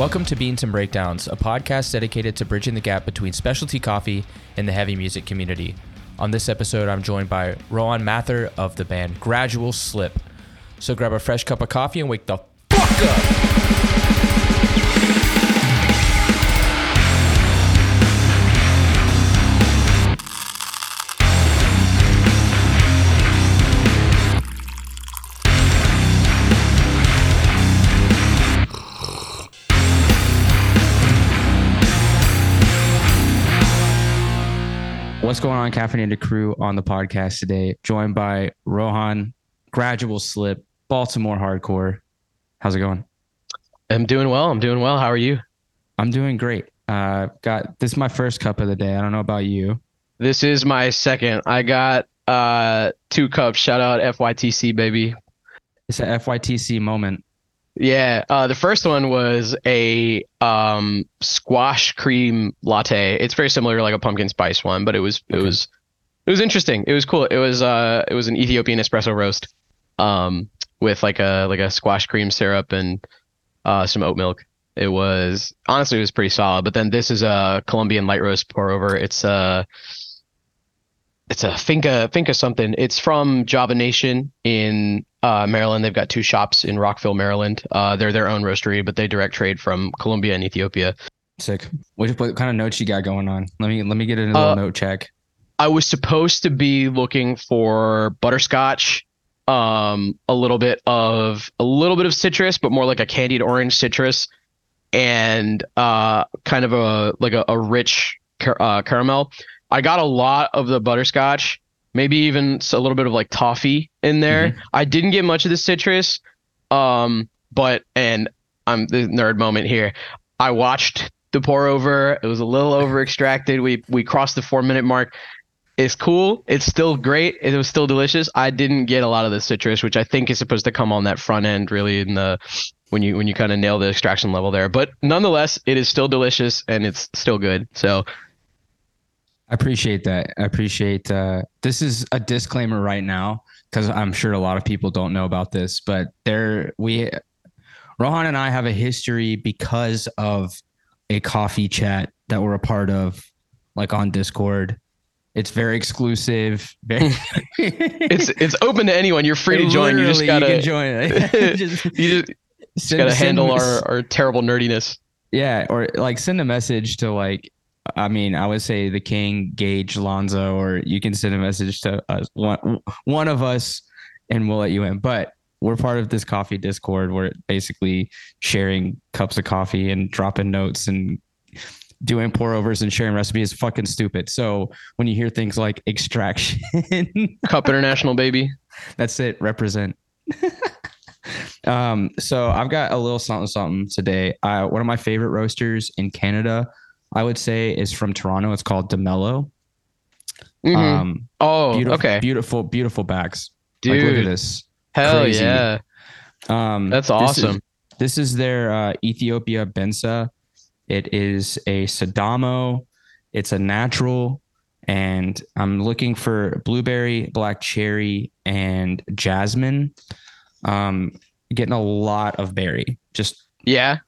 Welcome to Beans and Breakdowns, a podcast dedicated to bridging the gap between specialty coffee and the heavy music community. On this episode, I'm joined by Rohan Mathur of the band Gradual Slip. So grab a fresh cup of coffee and wake the fuck up! What's going on, Caffeinated Crew, on the podcast today? Joined by Rohan, Gradual Slip, Baltimore Hardcore. How's it going? I'm doing well. I'm doing well. How are you? I'm doing great. Uh, got this is my first cup of the day. I don't know about you. This is my second. I got uh two cups. Shout out FYTC baby. It's a FYTC moment. Yeah. Uh the first one was a um squash cream latte. It's very similar to like a pumpkin spice one, but it was it was it was interesting. It was cool. It was uh it was an Ethiopian espresso roast um with like a like a squash cream syrup and uh some oat milk. It was honestly it was pretty solid. But then this is a Colombian light roast pour over. It's uh it's a Finca Finca something. It's from Java Nation in uh, Maryland. They've got two shops in Rockville, Maryland. Uh, they're their own roastery, but they direct trade from Colombia and Ethiopia. Sick. What, what kind of notes you got going on? Let me let me get a little Uh, note check. I was supposed to be looking for butterscotch, um, a little bit of a little bit of citrus, but more like a candied orange citrus, and uh, kind of a like a, a rich car- uh, caramel. I got a lot of the butterscotch, maybe even a little bit of like toffee in there. I didn't get much of the citrus, um, but and I'm the nerd moment here. I watched the pour over. It was a little over extracted. We we crossed the four minute mark. It's cool. It's still great. It was still delicious. I didn't get a lot of the citrus, which I think is supposed to come on that front end, really, in the when you when you kind of nail the extraction level there. But nonetheless, it is still delicious and it's still good. So I appreciate that. I appreciate uh this is a disclaimer right now because I'm sure a lot of people don't know about this, but there we Rohan and I have a history because of a coffee chat that we're a part of, like on Discord. It's very exclusive. Very it's it's open to anyone. You're free to join. You just gotta can join. Just you just, just send- gotta send handle us- our our terrible nerdiness. Yeah, or like send a message to like I mean, I would say the King, Gage, Lonzo, or you can send a message to us one one of us and we'll let you in. But we're part of this coffee discord where basically sharing cups of coffee and dropping notes and doing pour overs and sharing recipes fucking stupid. So when you hear things like extraction, Cup International, baby. that's it. Represent. um, so I've got a little something something today. Uh, one of my favorite roasters in Canada, I would say, is from Toronto. It's called De Mello. Mhm. Um, oh, beautiful, okay, beautiful, beautiful bags. dude. Like, look at this. hell crazy. yeah, Um, that's this is- awesome. This is their uh, Ethiopia Bensa. It is a Sidamo. It's a natural, and I'm looking for blueberry, black cherry, and jasmine. Um, getting a lot of berry, just yeah,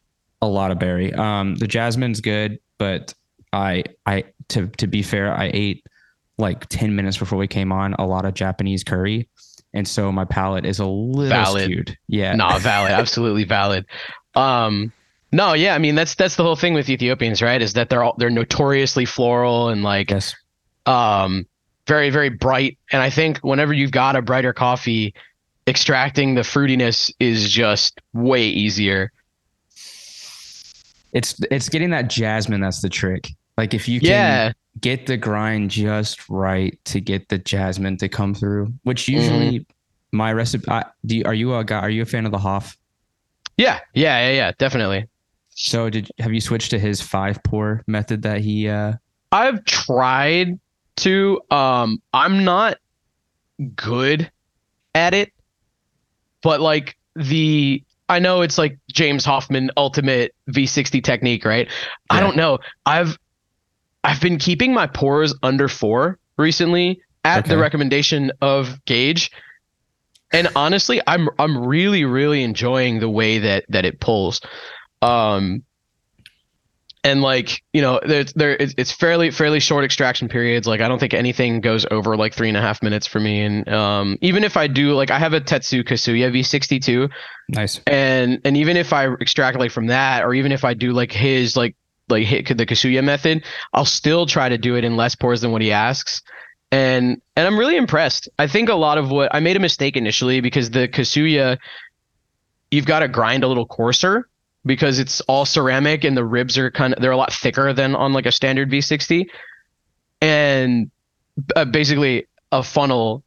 a lot of berry. Um, the jasmine's good, but I, I to to be fair, I ate like ten minutes before we came on a lot of Japanese curry, and so my palate is a little Valid. skewed. Yeah, no, valid, absolutely valid. Um, no, yeah, I mean that's that's the whole thing with Ethiopians, right? Is that they're all they're notoriously floral and like yes. um very very bright. And I think whenever you've got a brighter coffee, extracting the fruitiness is just way easier. It's it's getting that jasmine that's the trick. Like if you can Yeah, get the grind just right to get the jasmine to come through, which usually my recipe. I, do you, are you a guy? Are you a fan of the Hoff? yeah, yeah, yeah, yeah, definitely. So did have you switched to his five pour method that he? uh I've tried to. Um, I'm not good at it, but like the I know it's like James Hoffmann ultimate V60 technique, right? I don't know. I've I've been keeping my pours under four recently at the recommendation of Gage. And honestly, I'm I'm really really enjoying the way that that it pulls. Um and like you know there's there it's, it's fairly fairly short extraction periods. Like i don't think anything goes over like three and a half minutes for me. And um even if i do like i have a tetsu kasuya v62 Nice. and and even if i extract like from that or even if i do like his like like hit the kasuya method i'll still try to do it in less pours than what he asks. And and i'm really impressed. I think a lot of what i made a mistake initially because the kasuya you've got to grind a little coarser because it's all ceramic and the ribs are kind of they're a lot thicker than on like a standard V60 and uh, basically a funnel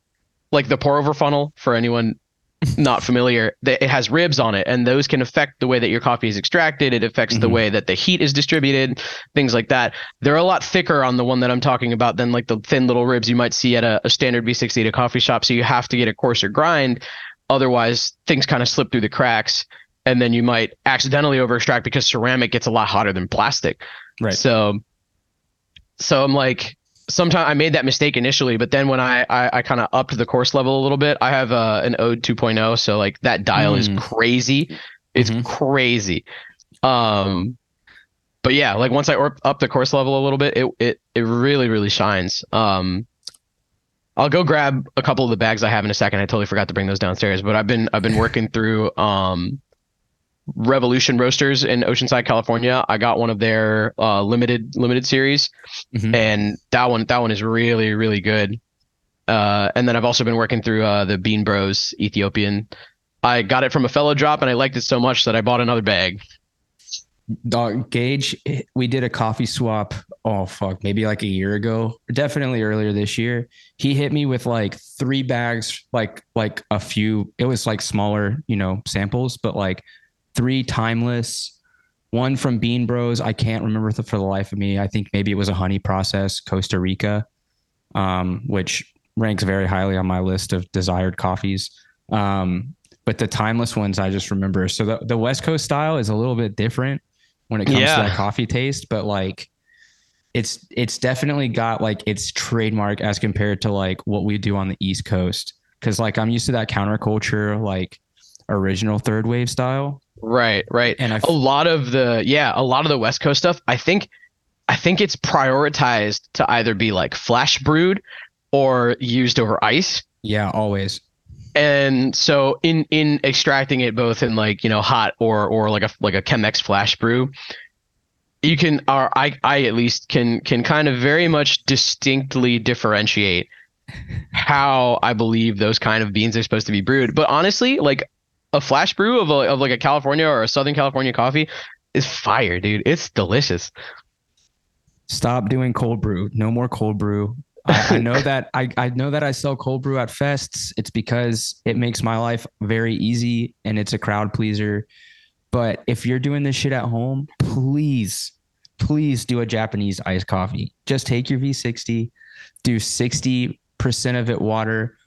like the pour over funnel for anyone not familiar that it has ribs on it and those can affect the way that your coffee is extracted. It affects the Mhm. way that the heat is distributed things like that. They're a lot thicker on the one that i'm talking about than like the thin little ribs you might see at a, a standard v60 at a coffee shop. So you have to get a coarser grind. Otherwise things kind of slip through the cracks and then you might accidentally over extract because ceramic gets a lot hotter than plastic Right. so so i'm like sometimes i made that mistake initially but then when i i, I kind of upped the coarse level a little bit i have uh, an ode 2.0 so like that dial is Mm. crazy it's Mhm. crazy um but yeah like once i up up the coarse level a little bit it it it really really shines um I'll go grab a couple of the bags I have in a second. I totally forgot to bring those downstairs, but I've been I've been working through um Revolution Roasters in Oceanside, California. I got one of their uh limited limited series Mhm. and that one that one is really really good. Uh and then I've also been working through uh the Bean Bros Ethiopian. I got it from a fellow drop and I liked it so much that I bought another bag. Dog Gage, we did a coffee swap. Oh fuck, maybe like a year ago, definitely earlier this year. He hit me with like three bags, like like a few. It was like smaller, you know, samples, but like three timeless. One from Bean Bros. I can't remember for the life of me. I think maybe it was a honey process, Costa Rica, um, which ranks very highly on my list of desired coffees. Um, but the timeless ones I just remember. So the, the West Coast style is a little bit different when it comes Yeah. to that coffee taste, but like it's it's definitely got like its trademark as compared to like what we do on the East Coast. Cause like I'm used to that counterculture, like original third wave style. Right, right. And a lot of the yeah a lot of the west coast stuff i think i think it's prioritized to either be like flash brewed or used over ice yeah, always. and so in in extracting it both in like you know hot or or like a like a chemex flash brew you can or i i at least can can kind of very much distinctly differentiate how i believe those kind of beans are supposed to be brewed but honestly like a flash brew of, a, of like a california or a southern california coffee is fire dude it's delicious Stop doing cold brew. No more cold brew. I, I know that I, I know that I sell cold brew at fests. It's because it makes my life very easy and it's a crowd pleaser. But if you're doing this shit at home, please, please do a Japanese iced coffee. Just take your V60, do 60% of it water,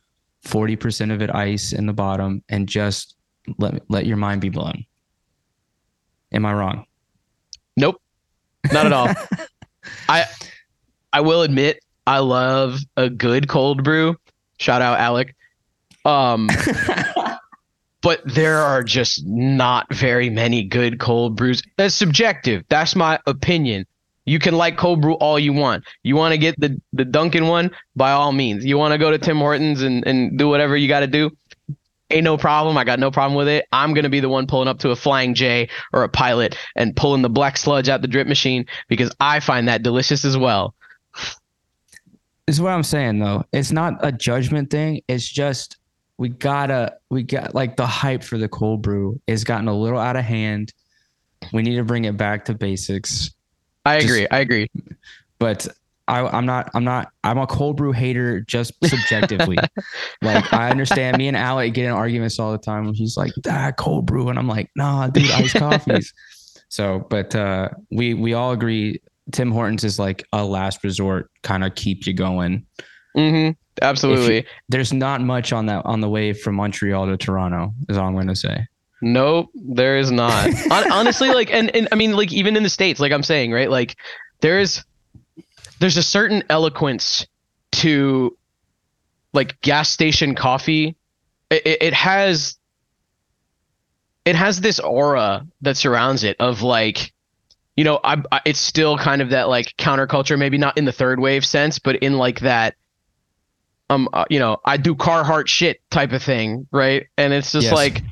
40% of it ice in the bottom, and just let let your mind be blown. Am I wrong? nope not at all I I will admit I love a good cold brew. Shout out Alec. Um but there are just not very many good cold brews. That's subjective. That's my opinion. You can like cold brew all you want. You want to get the the Dunkin' one by all means. You want to go to Tim Hortons and and do whatever you got to do. Ain't no problem. I got no problem with it. I'm gonna be the one pulling up to a Flying J or a Pilot and pulling the black sludge out the drip machine because I find that delicious as well. This is what I'm saying though. It's not a judgment thing. It's just we gotta we got like the hype for the cold brew has gotten a little out of hand. We need to bring it back to basics. I Just- agree. I agree. But I, I'm not I'm not I'm a cold brew hater just subjectively. like I understand me and Alec get in arguments all the time when he's like, ah, cold brew. And I'm like, nah, dude, iced coffees. So, but uh we we all agree Tim Hortons is like a last resort, kind of keep you going. Mm-hmm. Absolutely. there's not much on that on the way from Montreal to Toronto, is all I'm going to say. Nope, there is not. Honestly, like, and, and I mean, like, even in the states, like I'm saying, right? Like, there is, there's a certain eloquence to, like, gas station coffee. It, it, it has, it has this aura that surrounds it of like, you know, I, I it's still kind of that like counterculture, maybe not in the third wave sense, but in like that um uh, you know, I do Carhartt shit type of thing, right? And it's just Yes. like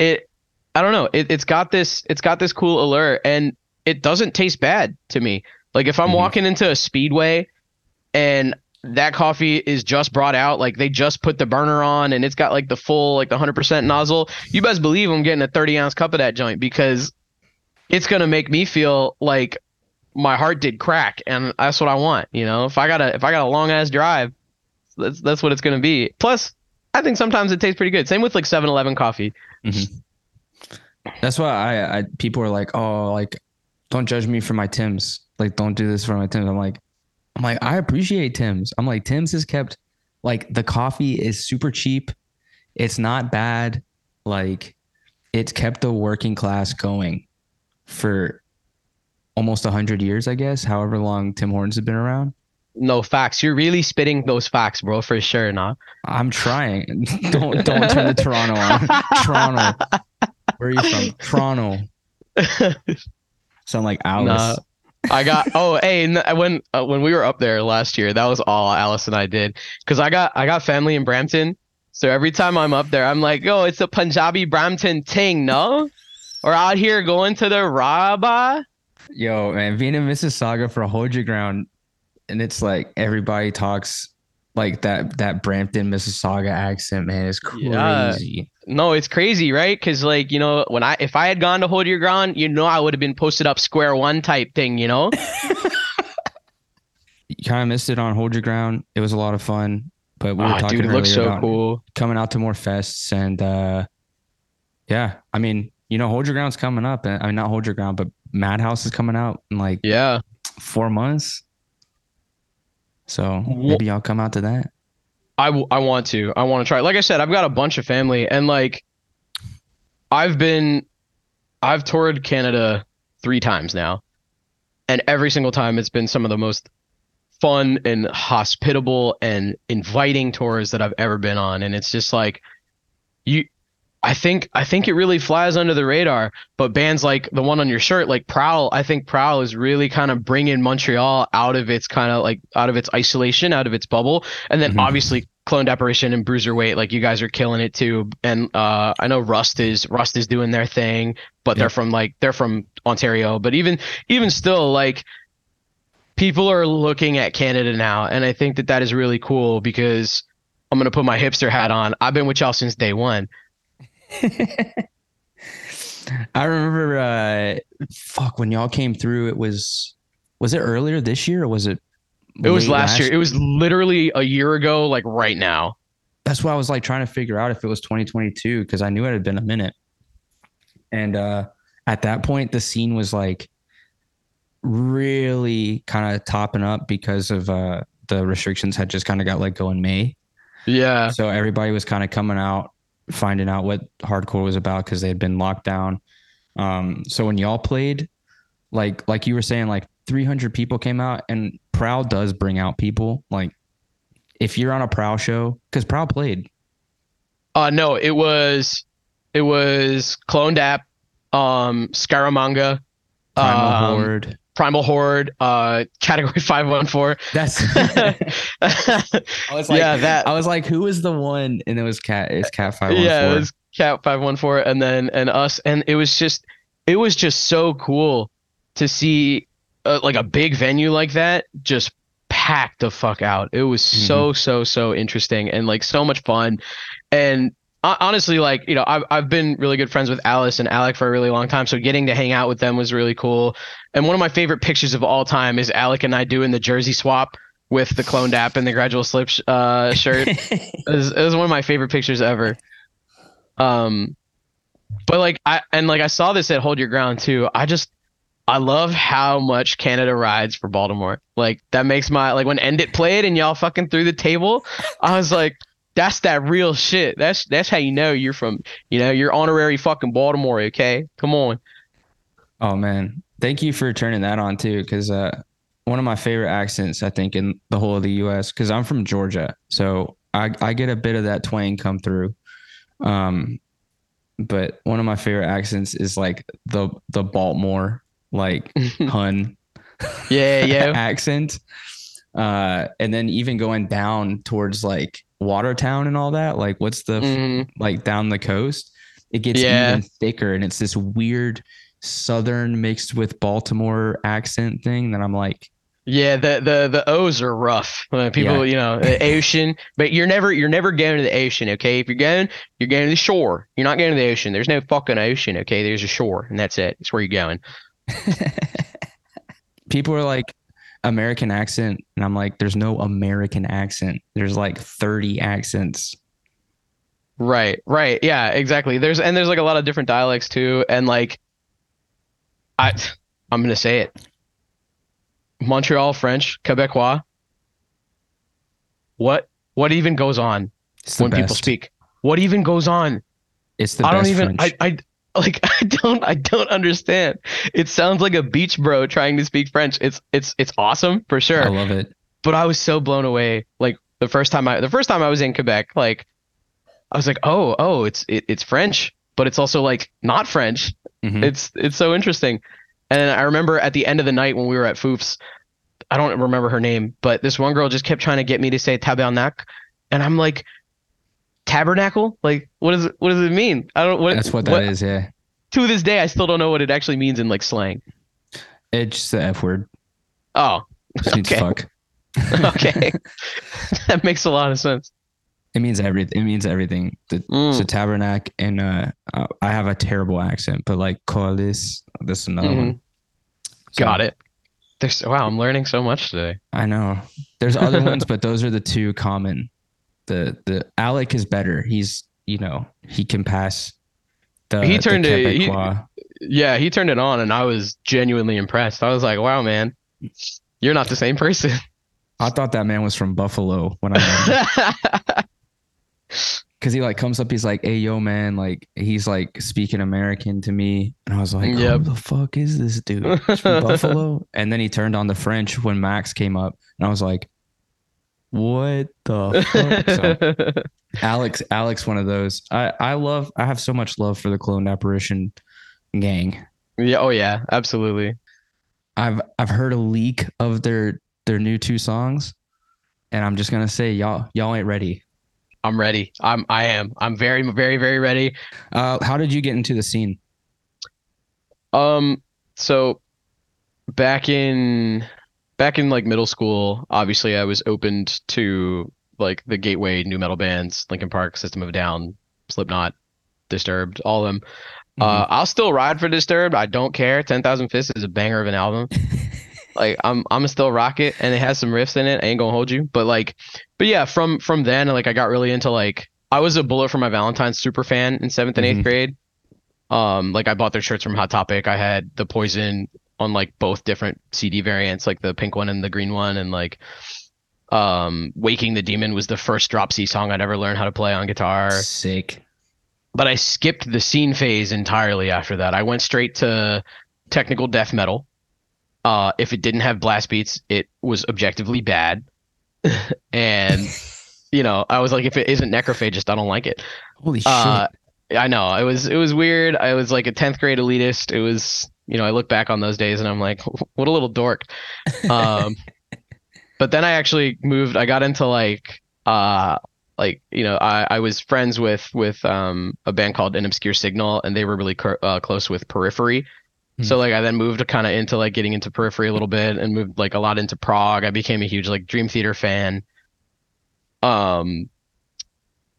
it I don't know. It, it's got this it's got this cool allure and it doesn't taste bad to me. Like if I'm Mhm. walking into a speedway and that coffee is just brought out, like they just put the burner on and it's got like the full like the 100% nozzle, you best believe I'm getting a 30 ounce cup of that joint because it's gonna make me feel like my heart did crack and that's what I want, you know. If I got a if I got a long ass drive, that's that's what it's gonna be. Plus, I think sometimes it tastes pretty good. Same with like 7-Eleven coffee. That's why I, I people are like, oh, like, don't judge me for my Tims. Like, don't do this for my Tims. I'm like, I'm like, I appreciate Tim's. I'm like, Tim's has kept like the coffee is super cheap. It's not bad. Like, it's kept the working class going for almost a hundred years, I guess. However long Tim Hortons has been around. No facts. You're really spitting those facts, bro, for sure, nah. I'm trying. don't don't turn the Toronto on. Toronto. Where are you from? Toronto. Sound like Alice. Nah. I got oh hey when uh, when we were up there last year that was all Alice and I did because I got I got family in Brampton so every time I'm up there I'm like oh it's a Punjabi Brampton ting no or out here going to the Rabba Yo, man, being in Mississauga for Hold Your Ground, and it's like everybody talks like that that Brampton Mississauga accent, man, is Yeah. No it's crazy right because like you know when I if I had gone to Hold Your Ground you know I would have been posted up square one type thing you know You kind of missed it on Hold Your Ground. It was a lot of fun, but we were Ah, talking dude it looks earlier so about cool coming out to more fests and uh yeah, I mean, you know, Hold Your Ground's coming up, and I mean not Hold Your Ground, but Madhouse is coming out in like yeah four months. So maybe y'all come out to that. I, w- I want to. I want to try. Like I said, I've got a bunch of family, and like, I've been, I've toured Canada three times now, and every single time it's been some of the most fun and hospitable and inviting tours that I've ever been on, and it's just like, you. I think I think it really flies under the radar, but bands like the one on your shirt, like Prowl, I think Prowl is really kind of bringing Montreal out of its kind of like out of its isolation, out of its bubble, and then Mhm. obviously cloned apparition and bruiserweight like you guys are killing it too. And uh i know rust is rust is doing their thing but they're from like they're from ontario. But even even still like people are looking at canada now. And i think that that is really cool because i'm gonna put my hipster hat on. I've been with y'all since day one I remember uh fuck when y'all came through it was was it earlier this year or was it it was late last year it was literally a year ago like right now That's why I was like trying to figure out if it was 2022 because I knew it had been a minute. And uh at that point the scene was like really kind of topping up because of uh the restrictions had just kind of got let go in May. yeah So everybody was kind of coming out, finding out what hardcore was about because they had been locked down. Um, so when y'all played, like like you were saying, like 300 people came out, and Prowl does bring out people. Like if you're on a Prowl show, because Prowl played, Uh no, it was it was cloned app, um, Scaramanga, Primal um, Horde. Primal Horde, uh, Category Five One Four. That's I was like, yeah, that. I was like, who is the one? And it was Cat. It's Cat Five One Four. yeah, it was Cat Five One Four, and then and us, and it was just it was just so cool to see uh, like a big venue like that just packed the fuck out. It was so so so interesting and like so much fun, and honestly, like you know, I've I've been really good friends with Alice and Alec for a really long time, so getting to hang out with them was really cool. And one of my favorite pictures of all time is Alec and I doing the jersey swap with the cloned app and the gradual slip sh- uh, shirt. It was, it was one of my favorite pictures ever. Um, but like I and like I saw this at Hold Your Ground too. I just I love how much Canada rides for Baltimore. Like that makes my like when End It played and y'all fucking threw the table. I was like, that's that real shit. That's that's how you know you're from you know you're honorary fucking Baltimore. Okay, come on. Oh man, thank you for turning that on too, because uh, one of my favorite accents I think in the whole of the U.S. Because I'm from Georgia, so I I get a bit of that twang come through. Um, but one of my favorite accents is like the the Baltimore like Hun yeah, yeah. accent. Uh, and then even going down towards like Watertown and all that, like what's the Mhm. like down the coast, it gets Yeah. even thicker and it's this weird southern mixed with Baltimore accent thing that I'm like, Yeah, the the the O's are rough. Uh, people, you know, the ocean, but you're never you're never going to the ocean, okay? If you're going, you're going to the shore. You're not going to the ocean. There's no fucking ocean, okay? There's a shore, and that's it. It's where you're going. people are like American accent, and I'm like, there's no American accent. There's like 30 accents. Right, right. Yeah, exactly. There's and there's like a lot of different dialects too, and like I I'm gonna say it. Montreal French, Quebecois. What what even goes on when people speak? What even goes on? It's the I don't best even French. I, I like I don't I don't understand. It sounds like a beach bro trying to speak French. It's it's it's awesome for sure. I love it. but I was so blown away. Like the first time I the first time I was in Quebec, like I was like, oh, oh, it's it, it's French, but it's also like not French. Mhm. It's it's so interesting. And I remember at the end of the night when we were at Foof's, I don't remember her name, but this one girl just kept trying to get me to say tabernacle, and I'm like, tabernacle? Like what does it what does it mean? I don't what That's what that is. Yeah. To this day, I still don't know what it actually means in like slang. It's just the F word. Oh, Just means Okay. fuck. okay, that makes a lot of sense. It means everything. It means everything. The, Mm. So tabernacle and uh, uh, I have a terrible accent, but like colis, this is another one. Mhm. Got it. There's wow, I'm learning so much today. I know. There's other ones, but those are the two common. The the Alec is better. He's you know he can pass. The, He the turned it- he- Yeah, he turned it on and I was genuinely impressed. I was like, wow, man, you're not the same person. I thought that man was from Buffalo when I met him. because he like comes up, he's like, "Hey, yo, man!" Like he's like speaking American to me, and I was like, Yep. "Who the fuck is this dude? He's from Buffalo?" And then he turned on the French when Max came up, and I was like, "What the fuck?" So Alex, Alex, one of those. I I love. I have so much love for the Cloned Apparition gang. yeah, oh yeah, absolutely. I've I've heard a leak of their their new two songs, and I'm just gonna say y'all y'all ain't ready. I'm ready. I'm I am. I'm very very very ready. Uh, how did you get into the scene? Um so back in back in like middle school, obviously I was opened to like the gateway nu metal bands, Linkin Park, System of a Down, Slipknot, Disturbed, all of them. Uh, I'll still ride for Disturbed. I don't care. Ten Thousand Fists is a banger of an album. like I'm I'm still rock it, and it has some riffs in it. I ain't gonna hold you, but like, but yeah, from from then like I got really into like I was a Bullet for My Valentine's super fan in seventh and eighth Mhm. grade. Um, like I bought their shirts from Hot Topic. I had the Poison on like both different CD variants, like the pink one and the green one, and like um Waking the Demon was the first drop C song I'd ever learned how to play on guitar Sick. but I skipped the scene phase entirely after that. I went straight to technical death metal. Uh, if it didn't have blast beats, it was objectively bad. and you know, I was like, if it isn't necrophagist, I don't like it. Holy shit. Uh, I know it was it was weird. I was like a tenth grade elitist. It was you know I look back on those days and I'm like, what a little dork. Um, but then I actually moved. I got into like uh like you know I I was friends with with um a band called An Obscure Signal and they were really cur- uh, close with Periphery. So like I then moved kind of into like getting into Periphery a little bit and moved like a lot into prog. I became a huge like Dream Theater fan. Um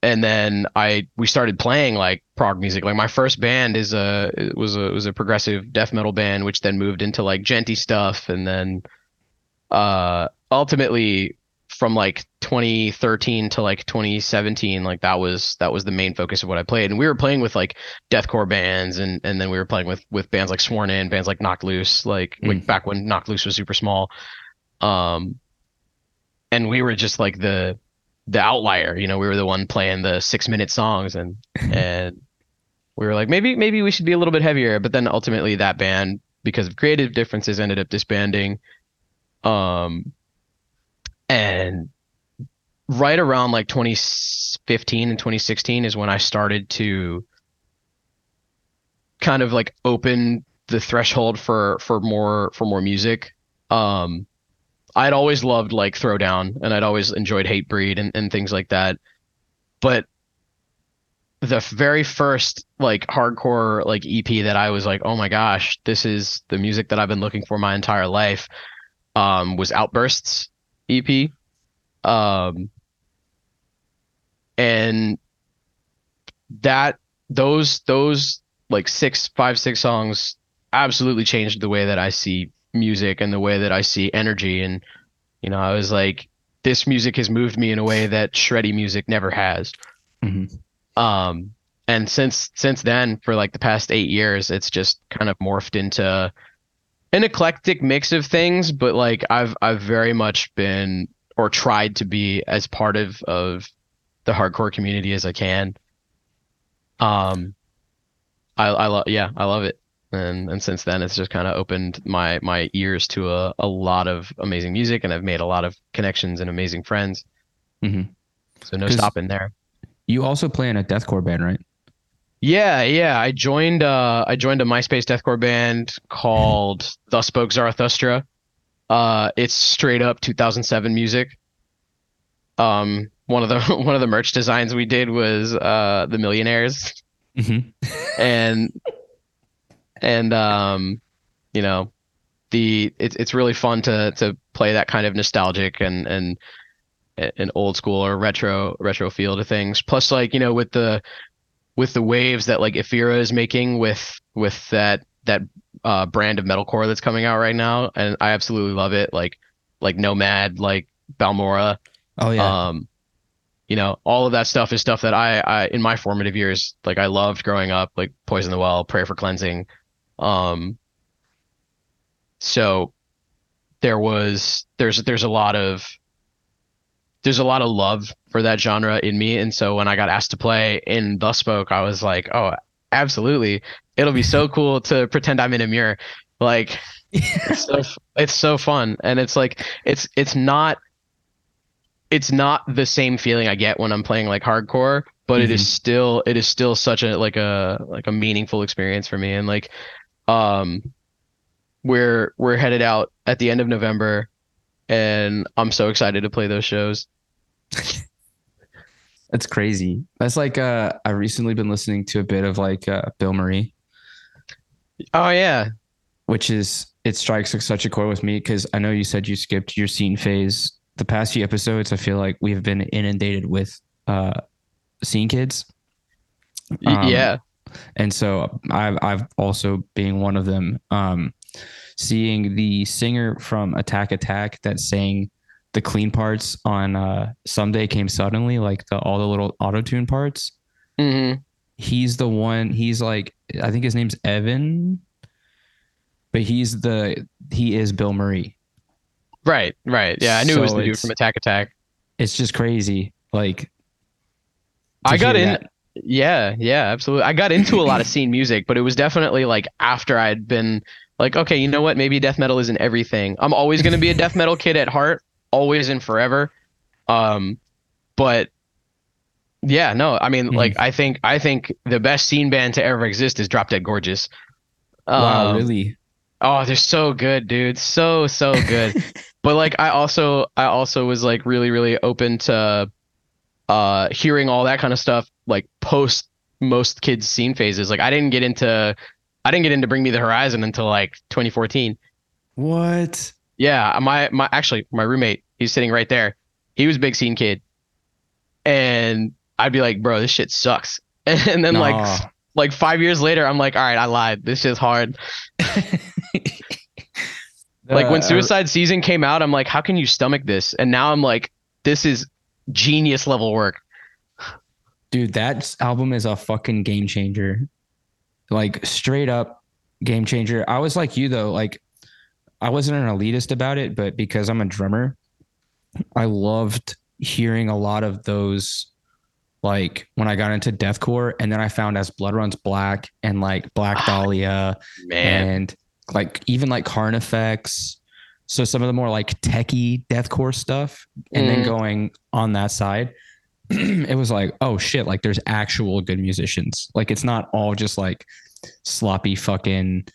and then I we started playing like prog music. Like my first band is a was a was a progressive death metal band, which then moved into like djenty stuff, and then uh ultimately from like 2013 to like 2017 like that was that was the main focus of what I played and we were playing with like deathcore bands and and then we were playing with with bands like Sworn In bands like Knocked Loose like, like Mm. back when Knocked Loose was super small um and we were just like the the outlier you know we were the one playing the 6 minute songs and and we were like maybe maybe we should be a little bit heavier but then ultimately that band because of creative differences ended up disbanding um and right around like 2015 and 2016 is when I started to kind of like open the threshold for for more for more music. Um, I'd always loved like Throwdown, and I'd always enjoyed Hatebreed and, and things like that. But the very first like hardcore like EP that I was like, oh my gosh, this is the music that I've been looking for my entire life. Um, was Outbursts EP. Um, and that those those like six five six songs absolutely changed the way that I see music and the way that I see energy. And you know I was like this music has moved me in a way that shreddy music never has. Mhm. um and since since then for like the past 8 years it's just kind of morphed into an eclectic mix of things. But like I've I've very much been or tried to be as part of of the hardcore community as I can. Um I I love yeah I love it and and since then it's just kind of opened my my ears to a, a lot of amazing music and I've made a lot of connections and amazing friends Mhm. so no stopping there You also play in a deathcore band, right? yeah yeah I joined uh I joined a MySpace deathcore band called Thus Spoke Zarathustra uh it's straight up 2007 music um one of the one of the merch designs we did was uh the millionaires Mm-hmm. and and um you know the it's it's really fun to to play that kind of nostalgic and and an old school or retro retro feel to things plus like you know with the with the waves that like Ifira is making with with that that uh brand of metalcore that's coming out right now and I absolutely love it like like Nomad like Balmora Oh yeah. um you know all of that stuff is stuff that I, I in my formative years like i loved growing up like poison the well prayer for cleansing um so there was there's there's a lot of there's a lot of love for that genre in me. And so when i got asked to play in the spoke i was like oh absolutely. It'll be so cool to pretend i'm in a mirror. Like it's so it's so fun. And it's like it's it's not it's not the same feeling I get when I'm playing like hardcore, but it is still it is still such a like a like a meaningful experience for me. And like um we're we're headed out at the end of November and I'm so excited to play those shows. That's crazy. That's like uh I've recently been listening to a bit of like uh Bilmuri, Oh yeah. which is it strikes like such a chord with me because I know you said you skipped your scene phase. The past few episodes, I feel like we've been inundated with uh scene kids. Um, yeah. And so I've I've also being one of them. Um, seeing the singer from Attack Attack that sang the clean parts on uh, "Someday Came Suddenly," like the all the little auto tune parts. Mhm. He's the one. He's like I think his name's Evan, but he's the he is Bilmuri. Right, right. Yeah, I knew it was the dude from Attack Attack. It's just crazy. Like I got in that- Yeah, yeah, absolutely. I got into a lot of scene music, but it was definitely like after I'd been like, okay, you know what? Maybe death metal isn't everything. I'm always going to be a death metal kid at heart, always and forever. Um, but yeah, no, I mean, Mhm. like, I think I think the best scene band to ever exist is Drop Dead Gorgeous. Wow, Um, really? Oh, they're so good, dude. So so good. but like I also I also was like really really open to uh hearing all that kind of stuff like post most kids scene phases. Like I didn't get into I didn't get into Bring Me the Horizon until like 2014. What? Yeah, my my actually my roommate, he's sitting right there. He was big scene kid. And I'd be like, "Bro, this shit sucks." And then like Nah. like 5 years later, I'm like, "All right, I lied. This is hard." like when Uh, Suicide Season came out, I'm like, how can you stomach this? And now I'm like, this is genius level work. Dude, that album is a fucking game changer. Like straight up game changer. I was like you though, like I wasn't an elitist about it, but because I'm a drummer, I loved hearing a lot of those like when I got into deathcore and then I found as Blood Runs Black and like Black Ah, Dahlia Man, and like even like Carnifex. So some of the more like techie deathcore stuff, and then Mhm. going on that side, it was like, oh shit, like there's actual good musicians. Like it's not all just like sloppy fucking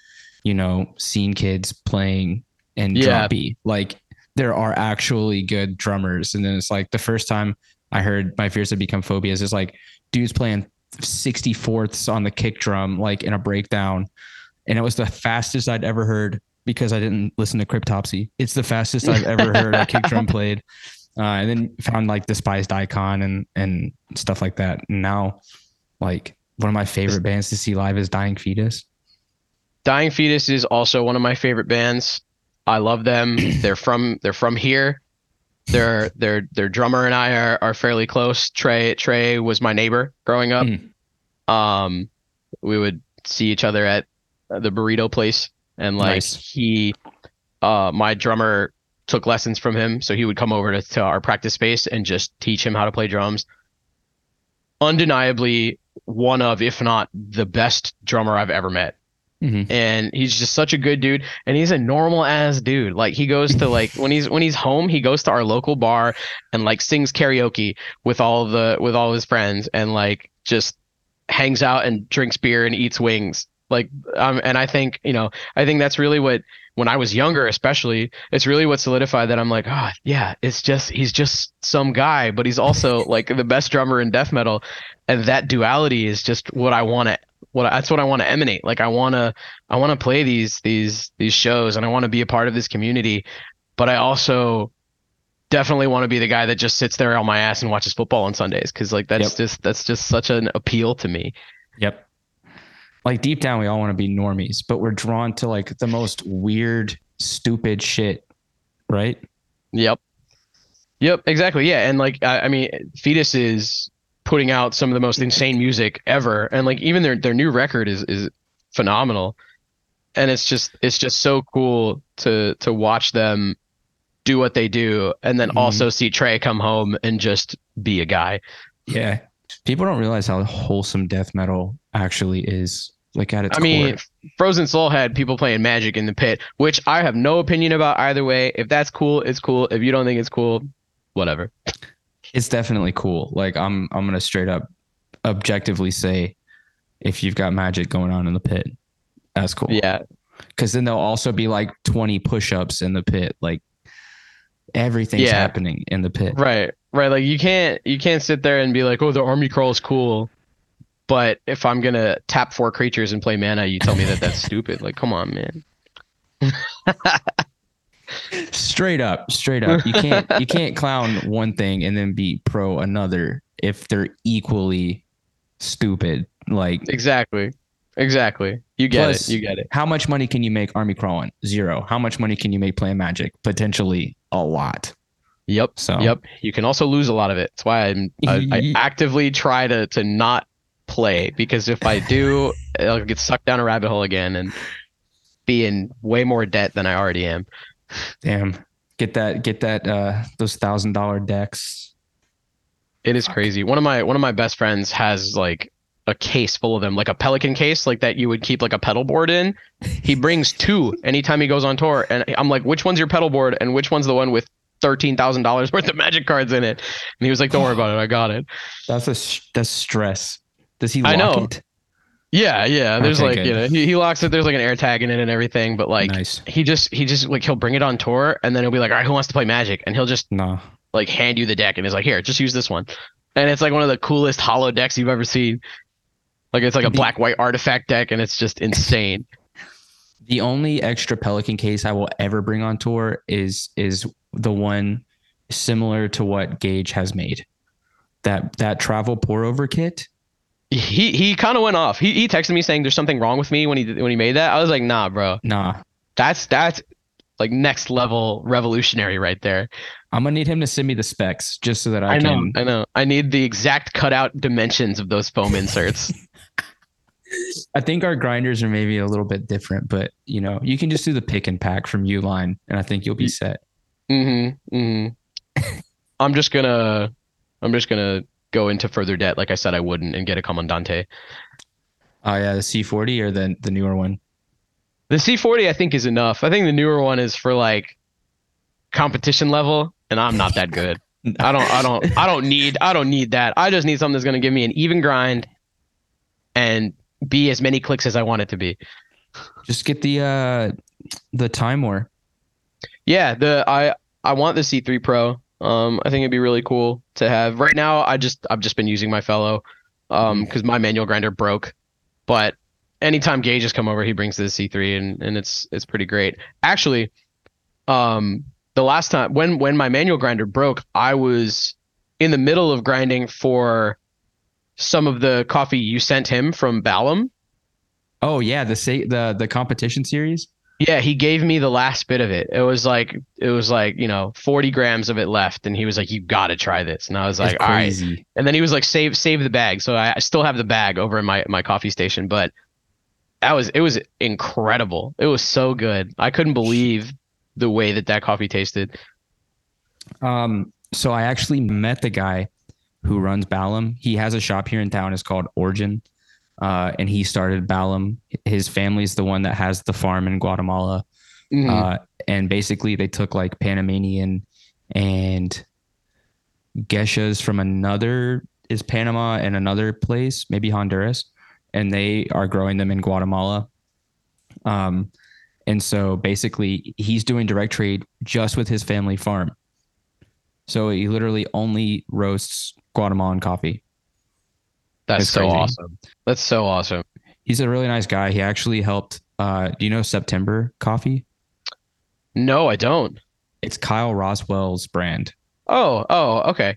you know, scene kids playing and Yeah. beat. Like there are actually good drummers. And then it's like the first time I heard My Fears Have Become Phobias is like dudes playing 64ths on the kick drum, like in a breakdown. And it was the fastest I'd ever heard because I didn't listen to Cryptopsy. It's the fastest I've ever heard a kick drum played. Uh, and then found like Despised Icon and and stuff like that. And now, like one of my favorite bands to see live is Dying Fetus. Dying Fetus is also one of my favorite bands. I love them. they're from they're from here. Their their their drummer and I are, are fairly close. Trey Trey was my neighbor growing up. Mm. Um, we would see each other at the burrito place, and like Nice. he, uh, my drummer took lessons from him, so he would come over to, to our practice space and just teach him how to play drums. Undeniably, one of, if not the best drummer I've ever met Mhm. and he's just such a good dude and he's a normal ass dude like he goes to like when he's when he's home he goes to our local bar and like sings karaoke with all the with all his friends and like just hangs out and drinks beer and eats wings like um and i think you know i think that's really what when i was younger especially it's really what solidified that i'm like oh yeah it's just he's just some guy but he's also like the best drummer in death metal and that duality is just what i want to what that's what I want to emanate. Like I want to I want to play these these these shows and I want to be a part of this community, but I also definitely want to be the guy that just sits there on my ass and watches football on Sundays cuz like that's Yep. just that's just such an appeal to me. Yep. Like deep down, we all want to be normies, but we're drawn to like the most weird, stupid shit, right? Yep. Yep, exactly. Yeah, and like I, I mean Fetus is putting out some of the most insane music ever and like even their their new record is is phenomenal. And it's just it's just so cool to to watch them do what they do and then Mhm. also see Trey come home and just be a guy. Yeah. People don't realize how wholesome death metal actually is. Like at its I mean, core. Frozen Soul had people playing Magic in the pit, which I have no opinion about either way. If that's cool, it's cool. If you don't think it's cool, whatever. it's definitely cool. Like I'm, I'm gonna straight up, objectively say, if you've got magic going on in the pit, that's cool. Yeah. Because then there'll also be like 20 push-ups in the pit. Like everything's Yeah. happening in the pit. Right. Right. Like you can't you can't sit there and be like, oh, the army crawl is cool. But if I'm gonna tap four creatures and play mana, you tell me that that's stupid. Like, come on, man. Straight up, straight up. You can't, you can't clown one thing and then be pro another if they're equally stupid. Like Exactly. Exactly. You get Plus- it. You get it. how much money can you make army crawling? Zero. How much money can you make playing magic? Potentially a lot. Yep. So Yep. You can also lose a lot of it. That's why I'm, I, I actively try to to not play because if I do, I'll get sucked down a rabbit hole again and be in way more debt than I already am. damn. Get that get that uh those thousand dollar decks. It is Fuck. crazy. One of my one of my best friends has like a case full of them, like a pelican case, like that you would keep like a pedal board in. He brings two anytime he goes on tour, and I'm like, which one's your pedal board, and which one's the one with thirteen thousand dollars worth of magic cards in it? And he was like, don't worry about it, I got it. That's a that's stress. Does he Lock I know. it? Yeah, yeah. There's Okay, like good. you know he, he locks it. There's like an air tag in it and everything, but like nice. he just he just like he'll bring it on tour, and then he'll be like, all right, who wants to play magic? And he'll just No. like hand you the deck and he's like, here, just use this one. And it's like one of the coolest hollow decks you've ever seen. Like it's like a black white artifact deck and it's just insane. The only extra Pelican case I will ever bring on tour is is the one similar to what Gage has made. That that travel pour over kit. He he kind of went off. He he texted me saying there's something wrong with me when he did- when he made that. I was like, nah, bro. Nah. That's that's like next level revolutionary right there. I'm gonna need him to send me the specs just so that I, I, know, can I know. I need the exact cutout dimensions of those foam inserts. I think our grinders are maybe a little bit different, but you know, you can just do the pick and pack from Uline and I think you'll be set. mm-hmm. Mm-hmm. I'm just gonna I'm just gonna go into further debt like I said I wouldn't and get a Comandante. Oh yeah, the C40 or the the newer one. The C40 I think is enough. I think the newer one is for like competition level and I'm not that good. I don't I don't I don't need I don't need that. I just need something that's going to give me an even grind and be as many clicks as I want it to be. Just get the uh the Timemore. Yeah, the I I want the C3 Pro. Um, I think it'd be really cool to have. Right now, I just I've just been using my fellow, um, because my manual grinder broke. But anytime Gage has come over, he brings the C3, and and it's it's pretty great. Actually, um, the last time when when my manual grinder broke, I was in the middle of grinding for some of the coffee you sent him from Balam. Oh yeah, the the the competition series. Yeah, he gave me the last bit of it. It was like it was like you know forty grams of it left, and he was like, "You got to try this." And I was like, "All right." And then he was like, "Save save the bag." So I, I still have the bag over in my my coffee station, but that was it was incredible. It was so good. I couldn't believe the way that that coffee tasted. Um, so I actually met the guy who runs Balam. He has a shop here in town. It's called Origin. Uh, and he started Balam. His family's the one that has the farm in Guatemala. Mhm. Uh, and basically they took like Panamanian and Gesha's from another is Panama and another place, maybe Honduras, and they are growing them in Guatemala. Um, and so basically he's doing direct trade just with his family farm. So he literally only roasts Guatemalan coffee. That's it's so crazy. awesome. That's so awesome. He's a really nice guy. He actually helped. Uh, do you know September Coffee? No, I don't. It's Kyle Rowsell's brand. Oh, oh, okay.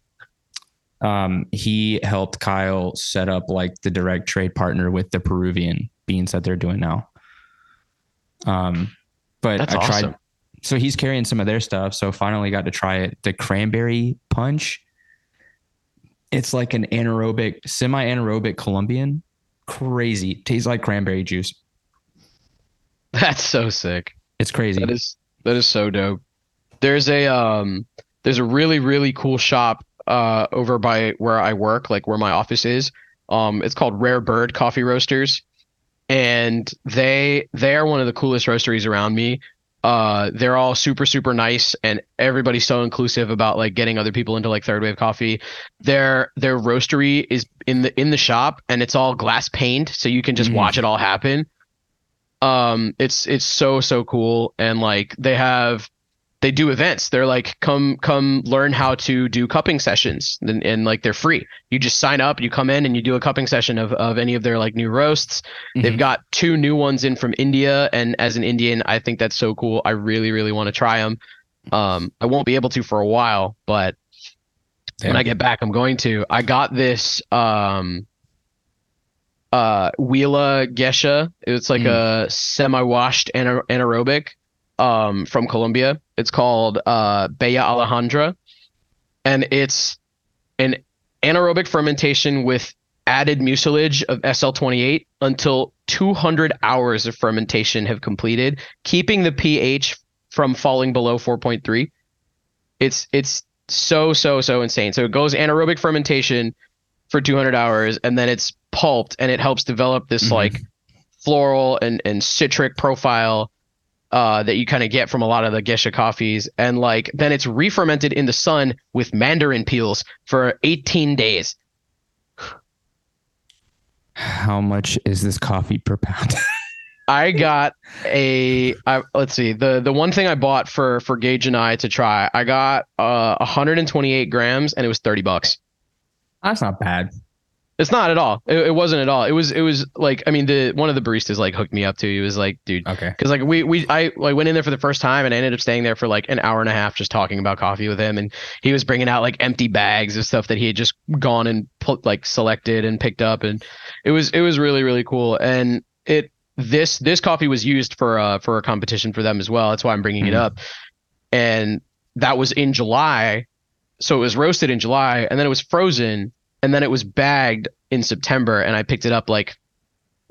um, he helped Kyle set up like the direct trade partner with the Peruvian beans that they're doing now. Um, but That's I tried. So he's carrying some of their stuff. So finally got to try it. The cranberry punch. It's like an anaerobic, semi anaerobic Colombian. Crazy. Tastes like cranberry juice. That's so sick. It's crazy. That is that is so dope. There's a um there's a really really cool shop uh over by where I work, like where my office is. Um it's called Rare Bird Coffee Roasters. And they they are one of the coolest roasteries around me. Uh they're all super super nice and everybody's so inclusive about like getting other people into like third wave coffee. Their their roastery is in the in the shop and it's all glass paned so you can just Mhm. watch it all happen um it's it's so so cool and like they have they do events they're like come come learn how to do cupping sessions and, and like they're free you just sign up you come in and you do a cupping session of, of any of their like new roasts they've Mhm. got two new ones in from india and as an indian i think that's so cool i really really want to try them um i won't be able to for a while but when I get back, I'm going to. I got this um uh Huila Gesha. It's like a semi-washed ana- anaerobic um from Colombia. It's called uh Bella Alejandra. And it's an anaerobic fermentation with added mucilage of SL28 until 200 hours of fermentation have completed, keeping the pH from falling below 4.3. It's it's so so so insane. So it goes anaerobic fermentation for 200 hours and then it's pulped and it helps develop this Mhm. like floral and and citric profile uh, that you kind of get from a lot of the geisha coffees and like then it's re-fermented in the sun with mandarin peels for 18 days. How much is this coffee per pound? I got a I, let's see the the one thing I bought for for Gage and I to try I got uh 128 grams and it was 30 bucks. That's not bad. It's not at all. It, it wasn't at all. It was it was like I mean the one of the baristas like hooked me up to. He was like, dude, Okay. because like we we I like went in there for the first time and I ended up staying there for like an hour and a half just talking about coffee with him and he was bringing out like empty bags of stuff that he had just gone and put like selected and picked up and it was it was really really cool and it this this coffee was used for uh for a competition for them as well. That's why I'm bringing it Mhm. up and that was in July so it was roasted in July and then it was frozen and then it was bagged in September and I picked it up like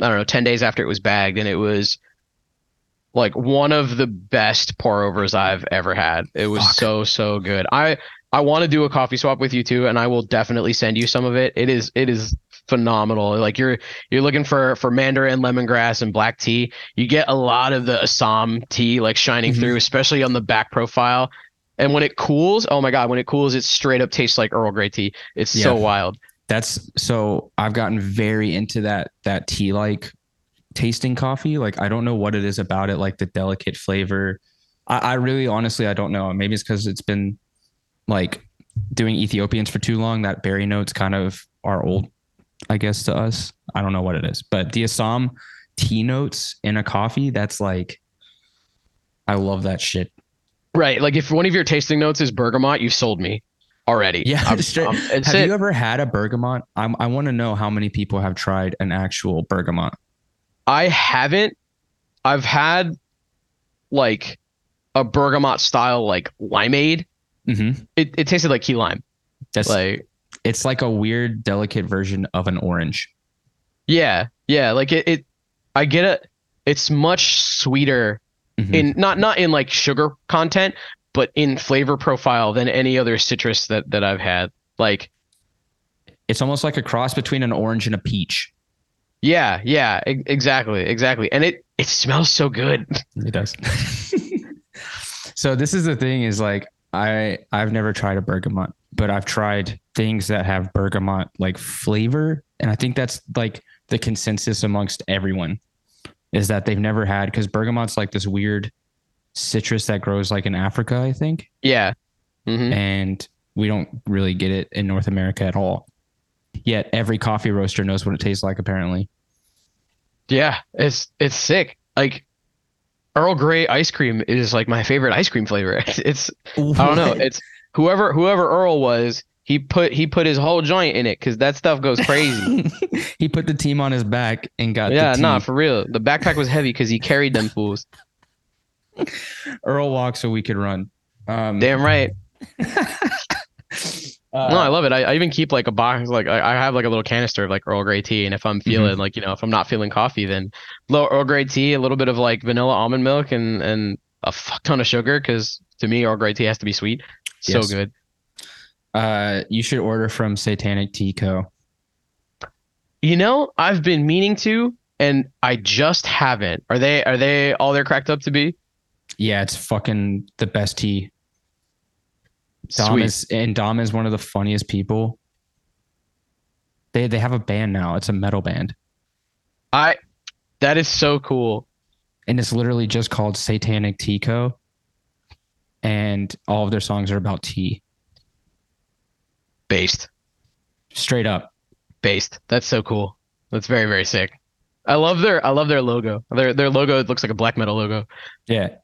I don't know 10 days after it was bagged and it was like one of the best pour overs I've ever had. It was Fuck. so so good. I I want to do a coffee swap with you too and I will definitely send you some of it. It is it is phenomenal. Like you're you're looking for for mandarin, lemongrass and black tea. You get a lot of the Assam tea like shining Mhm. through especially on the back profile. And when it cools, oh my god, when it cools it straight up tastes like Earl Grey tea. It's so wild. That's so I've gotten very into that that tea like tasting coffee. Like I don't know what it is about it, like the delicate flavor. I, I really honestly I don't know. Maybe it's because it's been like doing Ethiopians for too long that berry notes kind of are old, I guess, to us. I don't know what it is. But the Assam tea notes in a coffee, that's like I love that shit. Right. Like if one of your tasting notes is bergamot, you've sold me already. Yeah. I'm- straight- I'm- have it. you ever had a bergamot? I'm, I want to know how many people have tried an actual bergamot. I haven't. I've had like a bergamot style like limeade. Mm-hmm. It, it tasted like key lime. That's Like it's like a weird, delicate version of an orange. yeah, yeah. Like it. it I get it. It's much sweeter Mhm. in not not in like sugar content, but in flavor profile than any other citrus that that I've had. Like It's almost like a cross between an orange and a peach. yeah, yeah, e- exactly, exactly. And it it smells so good. It does. so this is the thing is like I I've never tried a bergamot, but I've tried things that have bergamot like flavor, and I think that's like the consensus amongst everyone is that they've never had because bergamot's like this weird citrus that grows like in Africa, I think, Yeah. hmm and we don't really get it in North America at all. Yet every coffee roaster knows what it tastes like apparently. Yeah, it's it's sick. Like Earl Grey ice cream is like my favorite ice cream flavor. It's I don't know. It's whoever whoever Earl was. He put he put his whole joint in it because that stuff goes crazy. he put the team on his back and got yeah, nah, for real. The backpack was heavy because he carried them fools. Earl walked so we could run. Um, Damn right. uh, no, I love it. I, I even keep like a box, like I, I have like a little canister of like Earl Grey tea, and if I'm feeling like you know if I'm not feeling coffee, then little Earl Grey tea, a little bit of like vanilla almond milk, and and a fuck ton of sugar because to me Earl Grey tea has to be sweet. So Yes. good. Uh, you should order from Satanic Tea Co. You know, I've been meaning to, and I just haven't. Are they are they all they're cracked up to be? Yeah, it's fucking the best tea. Dom Sweet. is and Dom is one of the funniest people. They they have a band now. It's a metal band, I that is so cool. and it's literally just called Satanic Tea Co. And all of their songs are about tea, Based. straight up. Based. That's so cool. That's very, very sick. I love their I love their logo. Their their logo it looks like a black metal logo. Yeah.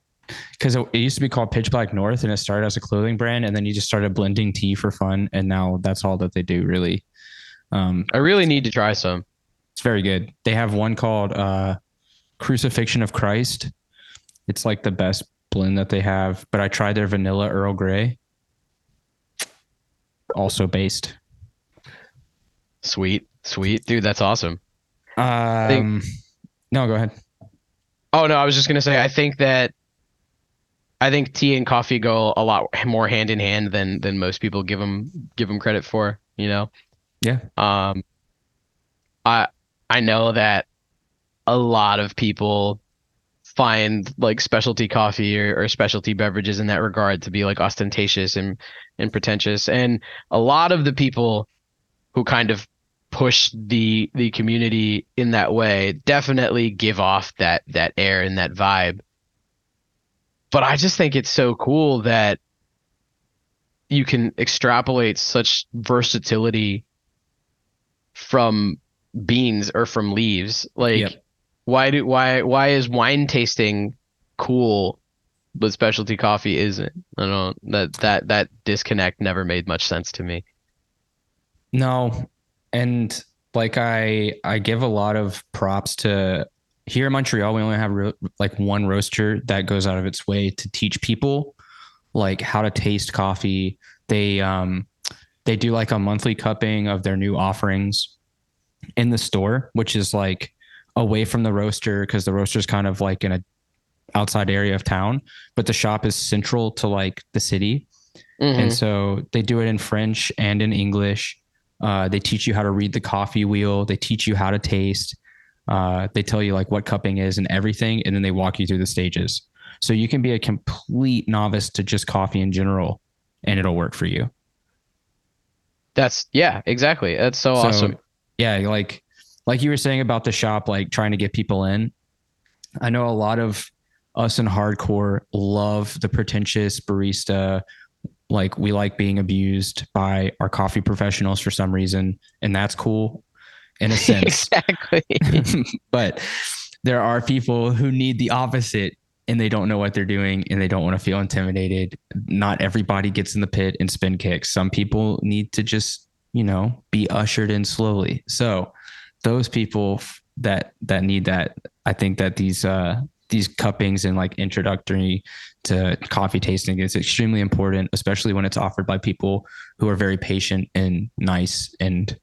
Because it, it used to be called Pitch Black North and it started as a clothing brand and then you just started blending tea for fun. And now that's all that they do, really. Um, I really need to try some. it's very good. They have one called uh, Crucifixion of Christ. It's like the best blend that they have. But I tried their vanilla Earl Grey, also based. Sweet. Sweet. Dude, that's awesome. Um, no, go ahead. Oh no, I was just gonna say I think that I think tea and coffee go a lot more hand in hand than than most people give them give them credit for. You know. Yeah. Um. I I know that a lot of people find like specialty coffee or, or specialty beverages in that regard to be like ostentatious and and pretentious, and a lot of the people who kind of push the the community in that way definitely give off that that air and that vibe. But i just think it's so cool that you can extrapolate such versatility from beans or from leaves. Like Yep. Why do why why is wine tasting cool but specialty coffee isn't i don't that that that disconnect never made much sense to me No, and like I I give a lot of props to here in Montreal. We only have like one roaster that goes out of its way to teach people like how to taste coffee. They um they do like a monthly cupping of their new offerings in the store, which is like away from the roaster because the roaster is kind of like in a outside area of town, but the shop is central to like the city. Mhm. And so they do it in French and in English. Uh, they teach you how to read the coffee wheel. They teach you how to taste. Uh, they tell you like what cupping is and everything, and then they walk you through the stages. So you can be a complete novice to just coffee in general, and it'll work for you. that's yeah exactly that's so, So, awesome Yeah, like like you were saying about the shop, like trying to get people in. I know a lot of us in hardcore love the pretentious barista. Like we like being abused by our coffee professionals for some reason, and that's cool in a sense. exactly. but there are people who need the opposite and they don't know what they're doing and they don't want to feel intimidated. Not everybody gets in the pit and spin kicks. Some people need to just, you know, be ushered in slowly. So those people that that need that, I think that these uh these cuppings and like introductory to coffee tasting is extremely important, especially when it's offered by people who are very patient and nice and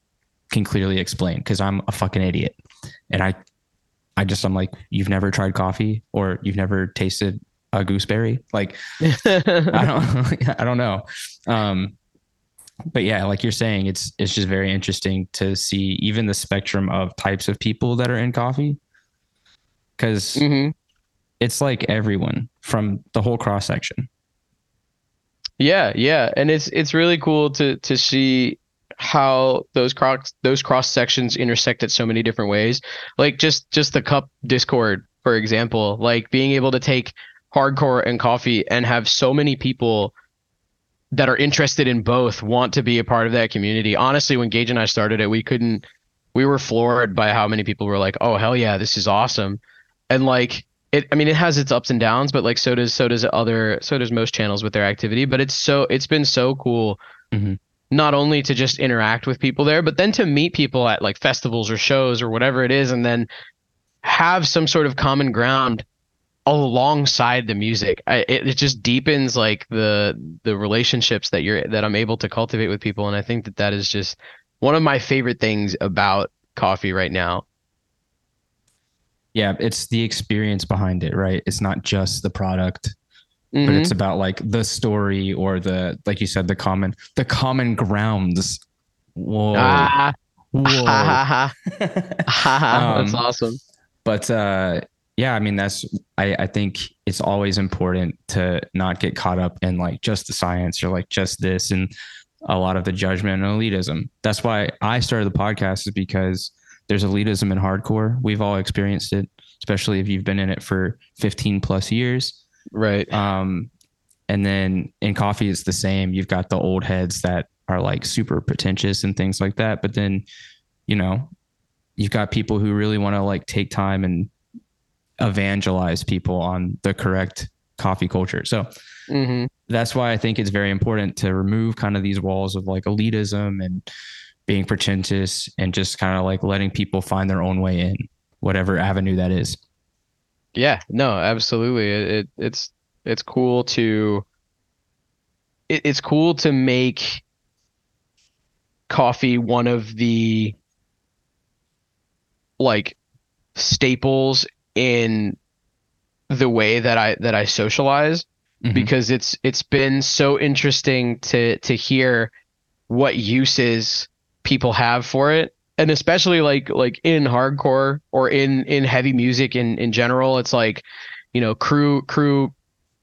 can clearly explain. Cause I'm a fucking idiot. And I I just I'm like, you've never tried coffee or you've never tasted a gooseberry. Like I don't I don't know. Um but yeah, like you're saying, it's it's just very interesting to see even the spectrum of types of people that are in coffee. because hmm it's like everyone from the whole cross section. Yeah, yeah, and it's it's really cool to to see how those cross those cross sections intersect at so many different ways. Like just just the cup Discord, for example, like being able to take hardcore and coffee and have so many people that are interested in both want to be a part of that community. Honestly, when Gage and I started it, we couldn't we were floored by how many people were like, "Oh hell yeah, this is awesome." And like it I mean it has its ups and downs, but like so does so does other so does most channels with their activity, but it's so it's been so cool Mhm. not only to just interact with people there, but then to meet people at like festivals or shows or whatever it is and then have some sort of common ground alongside the music. I, it, it just deepens like the the relationships that you're that I'm able to cultivate with people and I think that that is just one of my favorite things about coffee right now. Yeah, it's the experience behind it, right? It's not just the product, but Mhm. it's about like the story or the like you said, the common the common grounds. Whoa. Ah, Whoa. ha. That's Um, awesome. but uh yeah i mean that's I, I think it's always important to not get caught up in like just the science or like just this and a lot of the judgment and elitism. That's why i started the podcast is because there's elitism in hardcore. We've all experienced it especially if you've been in it for 15 plus years. Right. um and then in coffee it's the same. You've got the old heads that are like super pretentious and things like that. But then you know you've got people who really want to like take time and evangelize people on the correct coffee culture. So hmm that's why i think it's very important to remove kind of these walls of like elitism and being pretentious and just kind of like letting people find their own way in whatever avenue that is. Yeah, no, absolutely. It, it it's it's cool to it, it's cool to make coffee one of the like staples in the way that I that I socialize Mhm. because it's it's been so interesting to to hear what uses people have for it. And especially like like in hardcore or in in heavy music in in general it's like you know crew crew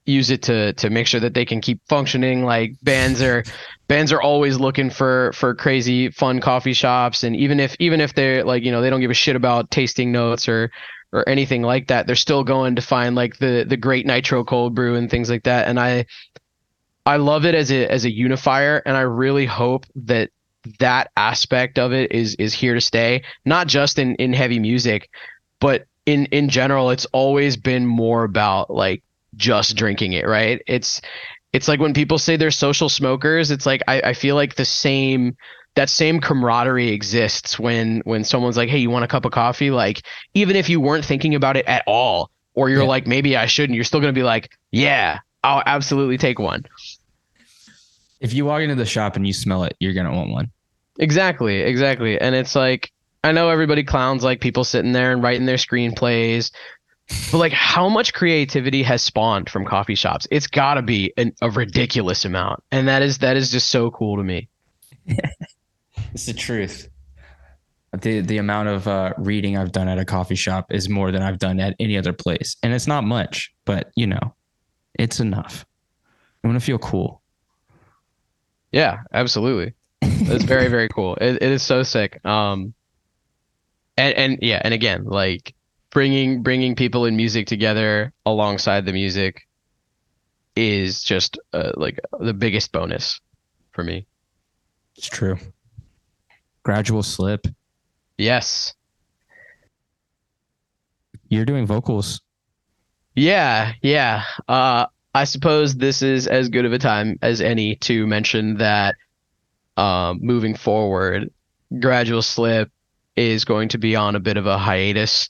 use it to to make sure that they can keep functioning. Like bands are bands are always looking for for crazy fun coffee shops. And even if even if they're like you know they don't give a shit about tasting notes or or anything like that. They're still going to find like the the great nitro cold brew and things like that. And i i love it as a as a unifier. And i really hope that that aspect of it is is here to stay not just in in heavy music but in in general it's always been more about like just drinking it right? It's it's like when people say they're social smokers it's like i, I feel like the same that same camaraderie exists when when someone's like hey you want a cup of coffee like even if you weren't thinking about it at all or you're Yeah. like maybe i shouldn't you're still going to be like yeah i'll absolutely take one if you walk into the shop and you smell it you're gonna want one Exactly, exactly. And it's like I know everybody clowns like people sitting there and writing their screenplays, but like how much creativity has spawned from coffee shops? It's got to be an, a ridiculous amount, and that is that is just so cool to me. It's the truth. The the amount of uh, reading I've done at a coffee shop is more than I've done at any other place, and it's not much, but you know, it's enough. I want to feel cool. Yeah, absolutely. It's very very cool. It, it is so sick. Um, and and yeah, and again, like bringing bringing people in music together alongside the music is just uh, like the biggest bonus for me. It's true. Gradual slip. Yes. You're doing vocals. Yeah, yeah. Uh, I suppose this is as good of a time as any to mention that um, moving forward, Gradual Slip is going to be on a bit of a hiatus.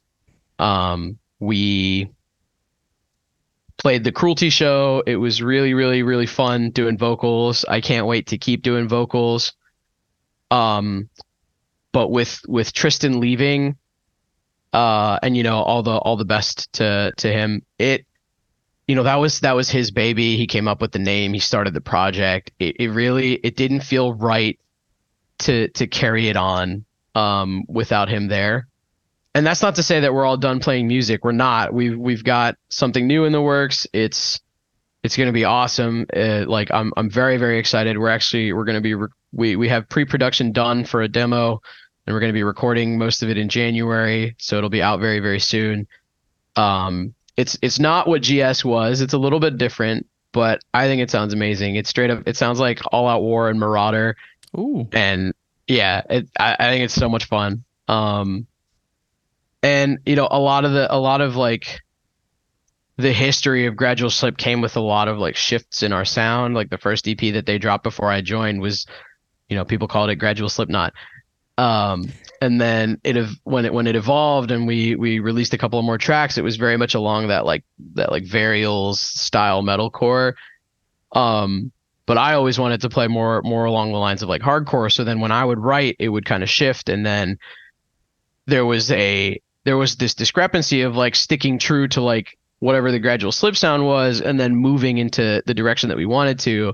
Um, we played the Cruelty show. It was really, really, really fun doing vocals. I can't wait to keep doing vocals. Um, but with with Tristan leaving, uh, and you know all the all the best to to him. It, you know that was that was his baby. He came up with the name. He started the project. It, it really it didn't feel right to to carry it on um, without him there. And that's not to say that we're all done playing music. We're not. We've we've got something new in the works. It's it's going to be awesome. Uh, like I'm I'm very very excited. We're actually we're going to be re- we we have pre-production done for a demo and we're going to be recording most of it in January, so it'll be out very very soon. Um, it's it's not what GS was. It's a little bit different, but I think it sounds amazing. It's straight up. It sounds like All Out War and Marauder. Ooh. And yeah, it, I, I think it's so much fun. Um, and you know, a lot of the a lot of like the history of gradual slip came with a lot of like shifts in our sound like the first ep that they dropped before i joined was you know people called it gradual slipknot. Um and then it when it when it evolved and we we released a couple of more tracks it was very much along that like that like varials style metalcore. Um but i always wanted to play more more along the lines of like hardcore. So then when i would write it would kind of shift. And then there was a there was this discrepancy of like sticking true to like whatever the gradual slip sound was and then moving into the direction that we wanted to.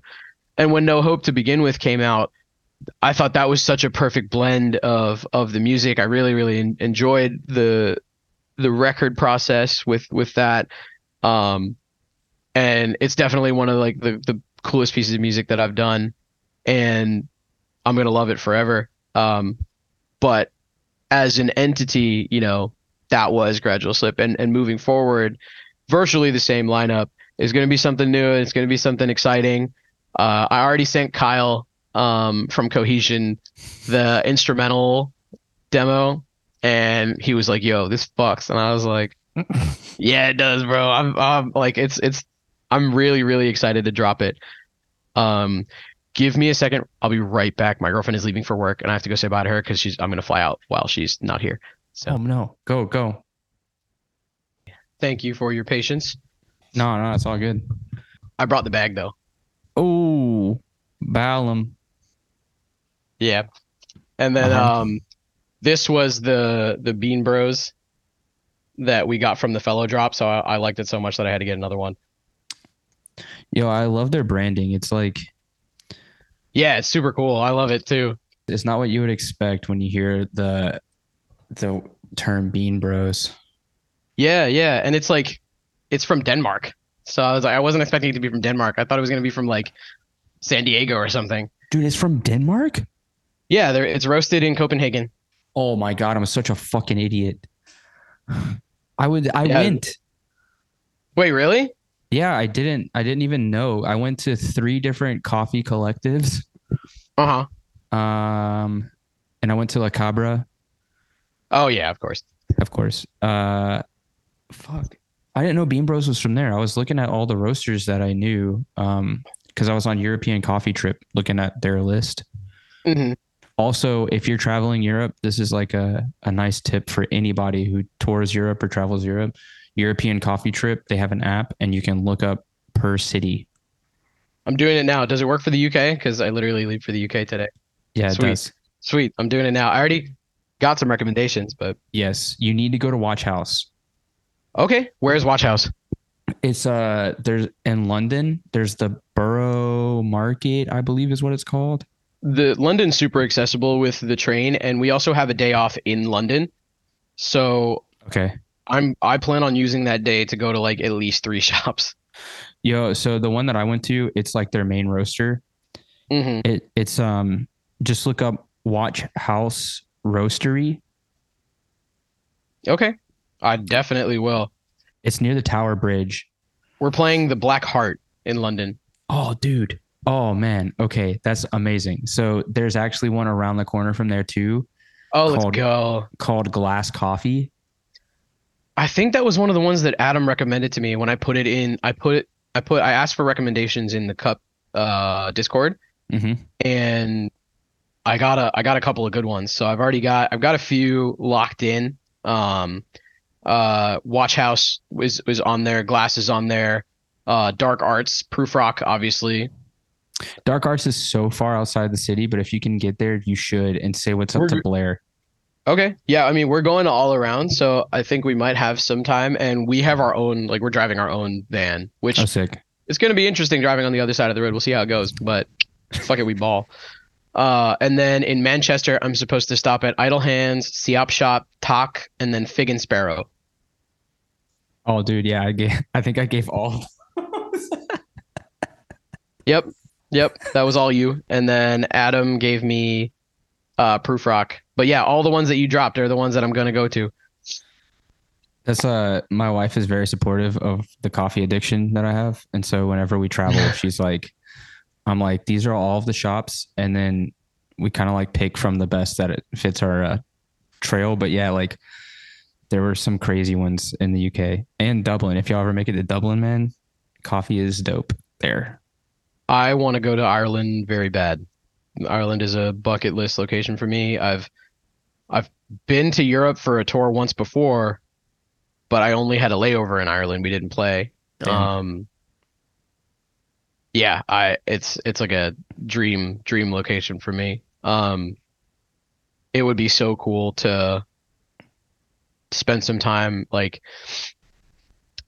And when no hope to begin with came out i thought that was such a perfect blend of of the music i really really enjoyed the the record process with with that um and it's definitely one of like the the coolest pieces of music that i've done and i'm gonna love it forever um but as an entity you know that was gradual slip and and moving forward virtually the same lineup. is going to be something new. And it's going to be something exciting. Uh, I already sent Kyle um, from Cohesion the instrumental demo, and he was like, "Yo, this fucks," and I was like, "Yeah, it does, bro." I'm, I'm like, it's it's. I'm really really excited to drop it. Um, give me a second. I'll be right back. My girlfriend is leaving for work, and I have to go say bye to her because she's. I'm gonna fly out while she's not here. So. Oh no, go go. Thank you for your patience. No, no, it's all good. I brought the bag though. Oh, Balam. Yeah. And then uh-huh. um this was the the Bean Bros that we got from the fellow drop, so I, I liked it so much that I had to get another one. Yo, I love their branding. It's like Yeah, it's super cool. I love it too. It's not what you would expect when you hear the the term Bean Bros. Yeah, yeah, and it's like it's from Denmark. So I was like, I wasn't expecting it to be from Denmark. I thought it was gonna be from like San Diego or something. Dude, it's from Denmark. Yeah, there it's roasted in Copenhagen. Oh my god, I'm such a fucking idiot. I would I yeah. went. Wait, really? Yeah, I didn't I didn't even know. I went to three different coffee collectives. Uh-huh. Um and I went to La Cabra. Oh yeah, of course. Of course. Uh fuck. I didn't know Bean Bros was from there. I was looking at all the roasters that I knew um because I was on European coffee trip looking at their list. Mm-hmm. Also, if you're traveling Europe, this is like a, a nice tip for anybody who tours Europe or travels Europe. European coffee trip, they have an app and you can look up per city. I'm doing it now. Does it work for the UK? Because I literally leave for the UK today. Yeah, Sweet. does. Sweet. I'm doing it now. I already got some recommendations, but yes, you need to go to Watch House. Okay, where's Watch House? It's uh there's in London. There's the Borough Market, I believe is what it's called. The London's super accessible with the train, and we also have a day off in London. So okay, I'm I plan on using that day to go to like at least three shops. Yo, so the one that I went to, it's like their main roaster. Mm-hmm. It it's um just look up Watch House Roastery Okay. I definitely will. It's near the Tower Bridge. We're playing the Black Heart in London. Oh, dude. Oh man. Okay, that's amazing. So there's actually one around the corner from there too, Oh, let's Called- go. called Glass Coffee. I think that was one of the ones that Adam recommended to me when I put it in. I put it. I put. I asked for recommendations in the cup uh, Discord, hmm and I got a. I got a couple of good ones. So I've already got. I've got a few locked in. Um, uh, Watch House was was on there. Glass is on there. Uh, Dark Arts, Prufrock, obviously. Dark Arts is so far outside the city, but if you can get there, you should and say what's up to We're- Blair. Okay. Yeah, I mean, we're going all around, so I think we might have some time and we have our own like we're driving our own van, which Oh, sick. it's going to be interesting driving on the other side of the road. We'll see how it goes, but fuck it, we ball. Uh, and then in Manchester, I'm supposed to stop at Idle Hands, Siop Shop, Takk, and then Fig and Sparrow. Oh, dude, yeah, I gave. I think I gave all. Yep, yep, that was all you. And then Adam gave me uh, Prufrock. But yeah, all the ones that you dropped are the ones that I'm going to go to. That's uh, my wife is very supportive of the coffee addiction that I have, and so whenever we travel, she's like, I'm like, these are all of the shops, and then we kind of like pick from the best that it fits our uh, trail. But yeah, like there were some crazy ones in the UK and Dublin. If y'all ever make it to Dublin, man, coffee is dope there. I want to go to Ireland very bad. Ireland is a bucket list location for me. I've I've been to Europe for a tour once before, but I only had a layover in Ireland. We didn't play. Um Yeah, I it's it's like a dream dream location for me. Um it would be so cool to spend some time like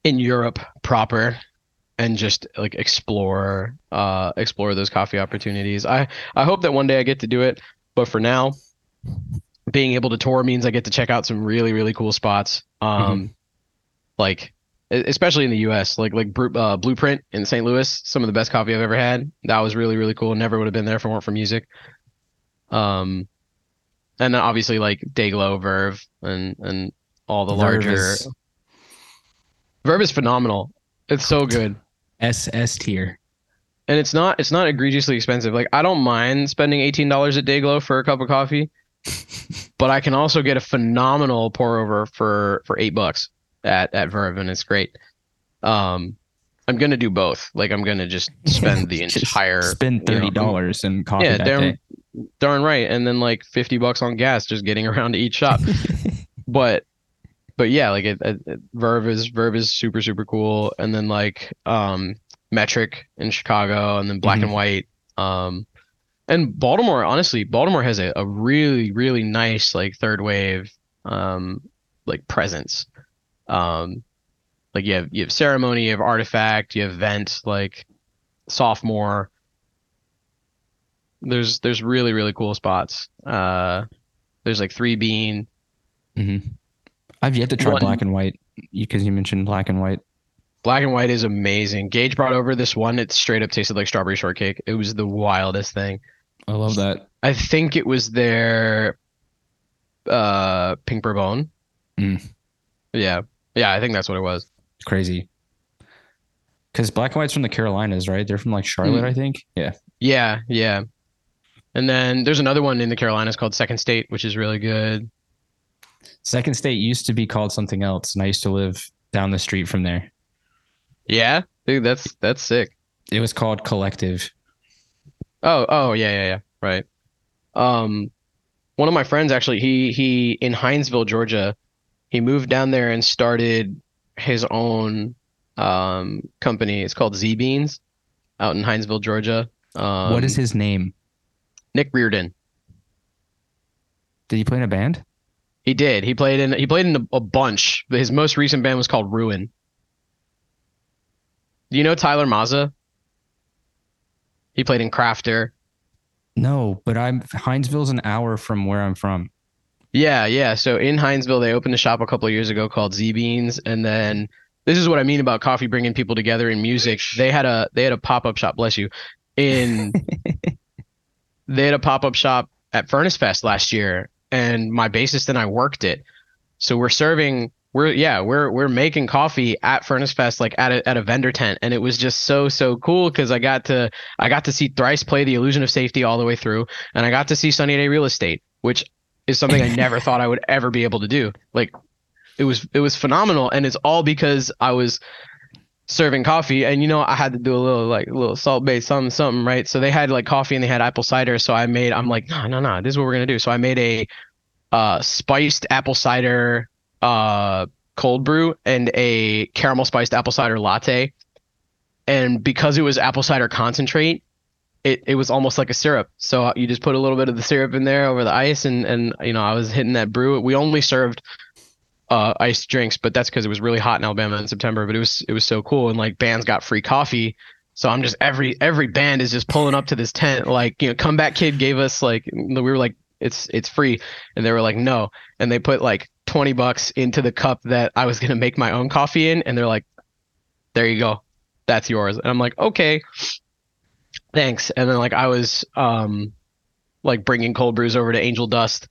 in Europe proper and just like explore uh explore those coffee opportunities. I I hope that one day I get to do it, but for now being able to tour means I get to check out some really really cool spots. Um like e- especially in the US, like like uh, Blueprint in St. Louis, some of the best coffee I've ever had. That was really really cool. Never would have been there if it weren't for music. Um and then obviously like Dayglow, Verve and and all the Verve larger is Verve is phenomenal. It's so good. SS tier. and it's not it's not egregiously expensive. Like I don't mind spending eighteen dollars at Dayglow for a cup of coffee, but I can also get a phenomenal pour over for for eight bucks at at Verve, and it's great. Um, I'm gonna do both. Like I'm gonna just spend the Just entire spend you know, thirty dollars in coffee yeah, that darn, darn right, and then like fifty bucks on gas just getting around to each shop. but but yeah, like it, it, it- Verve is Verve is super super cool, and then like um Metric in Chicago, and then Black Mhm. and White, um, and Baltimore. Honestly, Baltimore has a, a really really nice like third wave um like presence. Um, like you have you have ceremony, you have artifact, you have vent, like sophomore. There's there's really really cool spots. Uh, there's like three bean. hmm I've yet to try One- black and white because you mentioned black and white. Black and white is amazing. Gage brought over this one. It straight up tasted like strawberry shortcake. It was the wildest thing. I love that. I think it was their uh pink bourbon. Mm. Yeah. Yeah, I think that's what it was. Crazy. Because black and white's from the Carolinas, right? They're from like Charlotte, Mm. I think. Yeah. Yeah, yeah. And then there's another one in the Carolinas called Second State, which is really good. Second State used to be called something else, and I used to live down the street from there. Yeah, dude, that's that's sick. It was called Collective. Oh, oh, yeah, yeah, yeah. Right. Um, one of my friends actually, he he in Hinesville, Georgia, he moved down there and started his own um company. It's called Z Beans out in Hinesville, Georgia. Um, what is his name? Nick Reardon? Did he play in a band? He did. He played in he played in a, a bunch. His most recent band was called Ruin. Do you know Tyler Mazza? He played in Crafter. No, but I'm Hinesville's an hour from where I'm from. Yeah, yeah. So in Hinesville, they opened a shop a couple of years ago called Z Beans, and then this is what I mean about coffee bringing people together in music. They had a they had a pop up shop. Bless you. In they had a pop up shop at Furnace Fest last year, and my bassist and I worked it. So we're serving we're yeah we're we're making coffee at Furnace Fest like at a at a vendor tent. And it was just so so cool because I got to I got to see Thrice play the Illusion of Safety all the way through and I got to see Sunny Day Real Estate which is something I never thought I would ever be able to do. Like it was it was phenomenal. And it's all because I was serving coffee. And you know I had to do a little like a little salt based something something right? So they had like coffee and they had apple cider. So I made I'm like no no no this is what we're gonna do. So I made a uh spiced apple cider uh cold brew and a caramel spiced apple cider latte. And because it was apple cider concentrate it, it was almost like a syrup. So you just put a little bit of the syrup in there over the ice and and you know I was hitting that brew. We only served uh, iced drinks, but that's because it was really hot in Alabama in September. But it was it was so cool, and like bands got free coffee. So I'm just every every band is just pulling up to this tent. Like you know, Comeback Kid gave us like we were like it's it's free, and they were like no, and they put like twenty bucks into the cup that I was gonna make my own coffee in, and they're like, there you go, that's yours. And I'm like okay, thanks. And then like I was um like bringing cold brews over to Angel Dust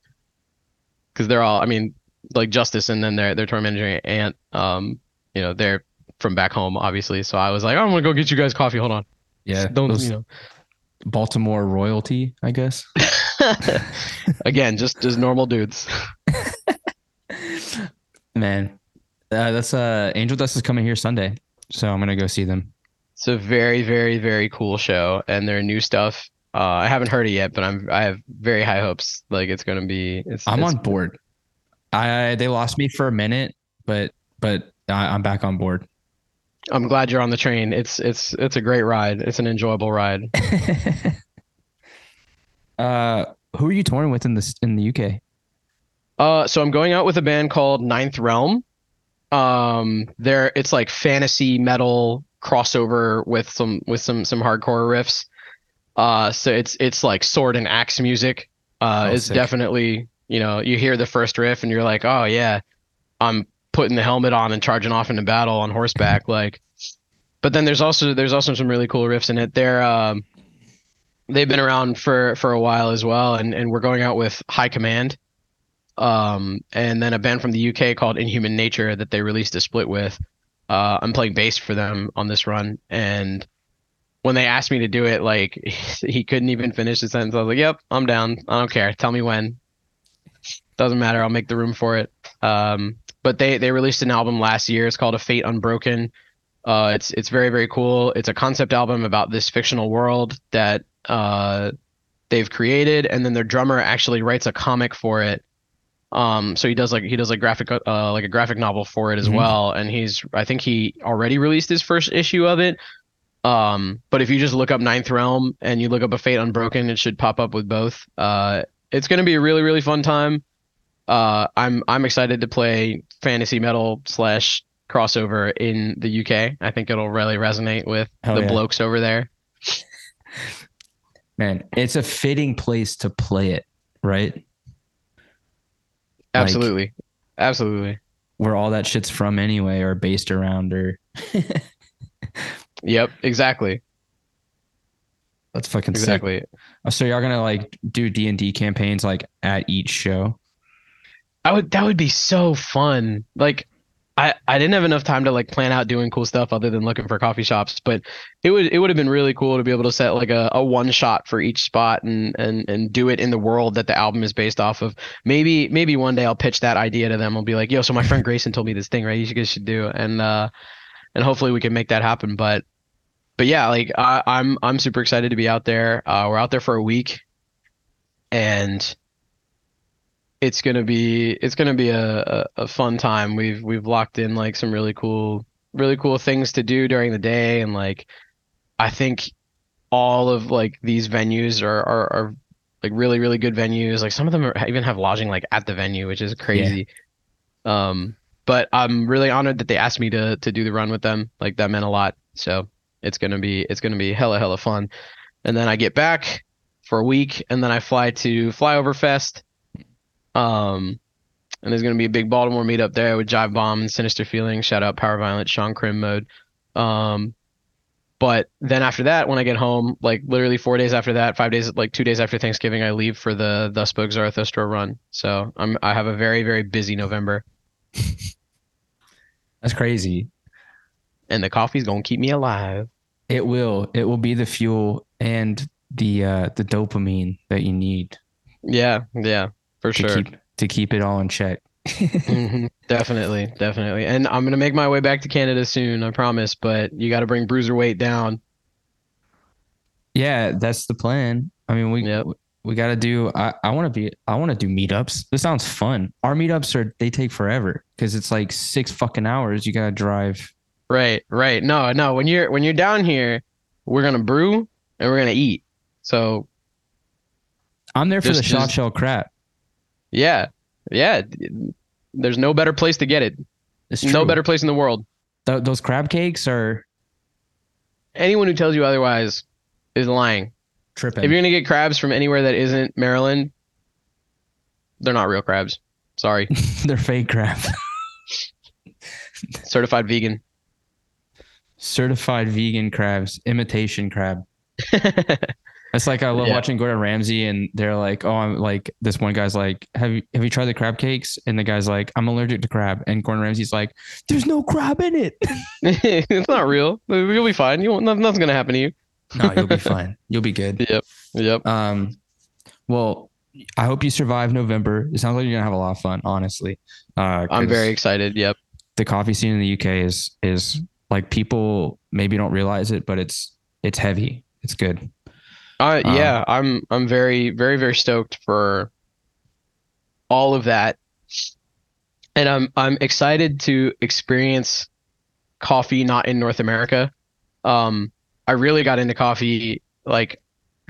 because they're all I mean like Justice and then their their tour manager Aunt, um, you know, they're from back home, obviously. So I was like, oh, I'm gonna go get you guys coffee. Hold on. Yeah. Don't those you know? Baltimore royalty, I guess. Again, just just normal dudes. Man, uh, that's uh Angel Dust is coming here Sunday, so I'm gonna go see them. It's a very very very cool show, and their new stuff. Uh, I haven't heard it yet, but I'm I have very high hopes. Like it's gonna be. It's, I'm it's, on board. I they lost me for a minute, but but I, I'm back on board. I'm glad you're on the train. It's it's it's a great ride. It's an enjoyable ride. uh, who are you touring with in this in the UK? Uh, so I'm going out with a band called Ninth Realm. Um, there it's like fantasy metal crossover with some with some some hardcore riffs. Uh, so it's it's like sword and axe music. Uh, Oh, it's sick. definitely you know you hear the first riff and you're like, oh yeah, I'm putting the helmet on and charging off into battle on horseback. like, but then there's also there's also some really cool riffs in it. They're um, they've been around for for a while as well, and and we're going out with High Command um, and then a band from the UK called Inhuman Nature that they released a split with. Uh, I'm playing bass for them on this run, and when they asked me to do it, like he couldn't even finish the sentence. I was like, "Yep, I'm down. I don't care. Tell me when. Doesn't matter. I'll make the room for it." Um, but they they released an album last year. It's called A Fate Unbroken. Uh, it's it's very very cool. It's a concept album about this fictional world that uh, they've created, and then their drummer actually writes a comic for it um, so he does like he does like graphic uh like a graphic novel for it as Mhm. well, and he's I think he already released his first issue of it. Um, but if you just look up Ninth Realm and you look up a Fate Unbroken, it should pop up with both. Uh, it's gonna be a really really fun time. Uh, I'm I'm excited to play fantasy metal slash crossover in the UK. I think it'll really resonate with Hell the yeah. blokes over there. Man, it's a fitting place to play it, right? Like- Absolutely, absolutely. Where all that shit's from anyway, or based around, or Yep, exactly, that's fucking exactly. Oh, So y'all gonna like do D and D campaigns like at each show? I would that would be so fun. Like I I didn't have enough time to like plan out doing cool stuff other than looking for coffee shops, but it would it would have been really cool to be able to set like a, a one shot for each spot and and and do it in the world that the album is based off of. Maybe maybe one day I'll pitch that idea to them. I'll be like, "Yo, so my friend Grayson told me this thing, right? You guys should do." And uh and hopefully we can make that happen, but but yeah, like I, I'm I'm super excited to be out there. Uh, we're out there for a week, and it's gonna be it's gonna be a, a, a fun time. We've we've locked in like some really cool really cool things to do during the day, and like I think all of like these venues are are, are like really really good venues. Like some of them are, even have lodging like at the venue, which is crazy. Um, but I'm really honored that they asked me to to do the run with them. Like that meant a lot. So it's gonna be it's gonna be hella hella fun. And then I get back for a week, and then I fly to Flyover Fest. Um, and there's gonna be a big Baltimore meetup there with Jive Bomb and Sinister Feeling. Shout out Power Violent, Sean Crim mode. Um, but then after that, when I get home, like literally four days after that, five days, like two days after Thanksgiving, I leave for the Thus Spoke Zarathustra run. So I'm I have a very very busy November. That's crazy. And the coffee's gonna keep me alive. It will. It will be the fuel and the uh the dopamine that you need Yeah, yeah, for to sure. keep to keep it all in check. hmm Definitely, definitely. And I'm gonna make my way back to Canada soon, I promise. But you got to bring bruiser weight down. Yeah, that's the plan. I mean, we Yep. we got to do. I I want to be. I want to do meetups. This sounds fun. Our meetups are they take forever because it's like six fucking hours. You gotta drive. Right, right. No, no. When you're when you're down here, we're gonna brew and we're gonna eat. So I'm there for Just- the shot shell crap. Yeah, yeah. There's no better place to get it. It's No better place in the world. Th- those crab cakes are Anyone who tells you otherwise is lying. tripping. If you're gonna get crabs from anywhere that isn't Maryland, they're not real crabs. Sorry, They're fake crab. certified vegan. Certified vegan crabs, imitation crab. It's like I love Yeah. watching Gordon Ramsay, and they're like, "Oh, I'm like this one guy's like, have you have you tried the crab cakes?" And the guy's like, "I'm allergic to crab," and Gordon Ramsay's like, "There's no crab in it." it's not real. You'll be fine. You won't, nothing's gonna happen to you. no, you'll be fine. You'll be good. Yep. Yep. Um, well, I hope you survive November. It sounds like you're gonna have a lot of fun. Honestly, uh, I'm very excited. Yep. the coffee scene in the UK is is like people maybe don't realize it, but it's it's heavy. It's good. Uh, Uh, yeah, I'm I'm very very very stoked for all of that, and I'm I'm excited to experience coffee not in North America. Um, I really got into coffee like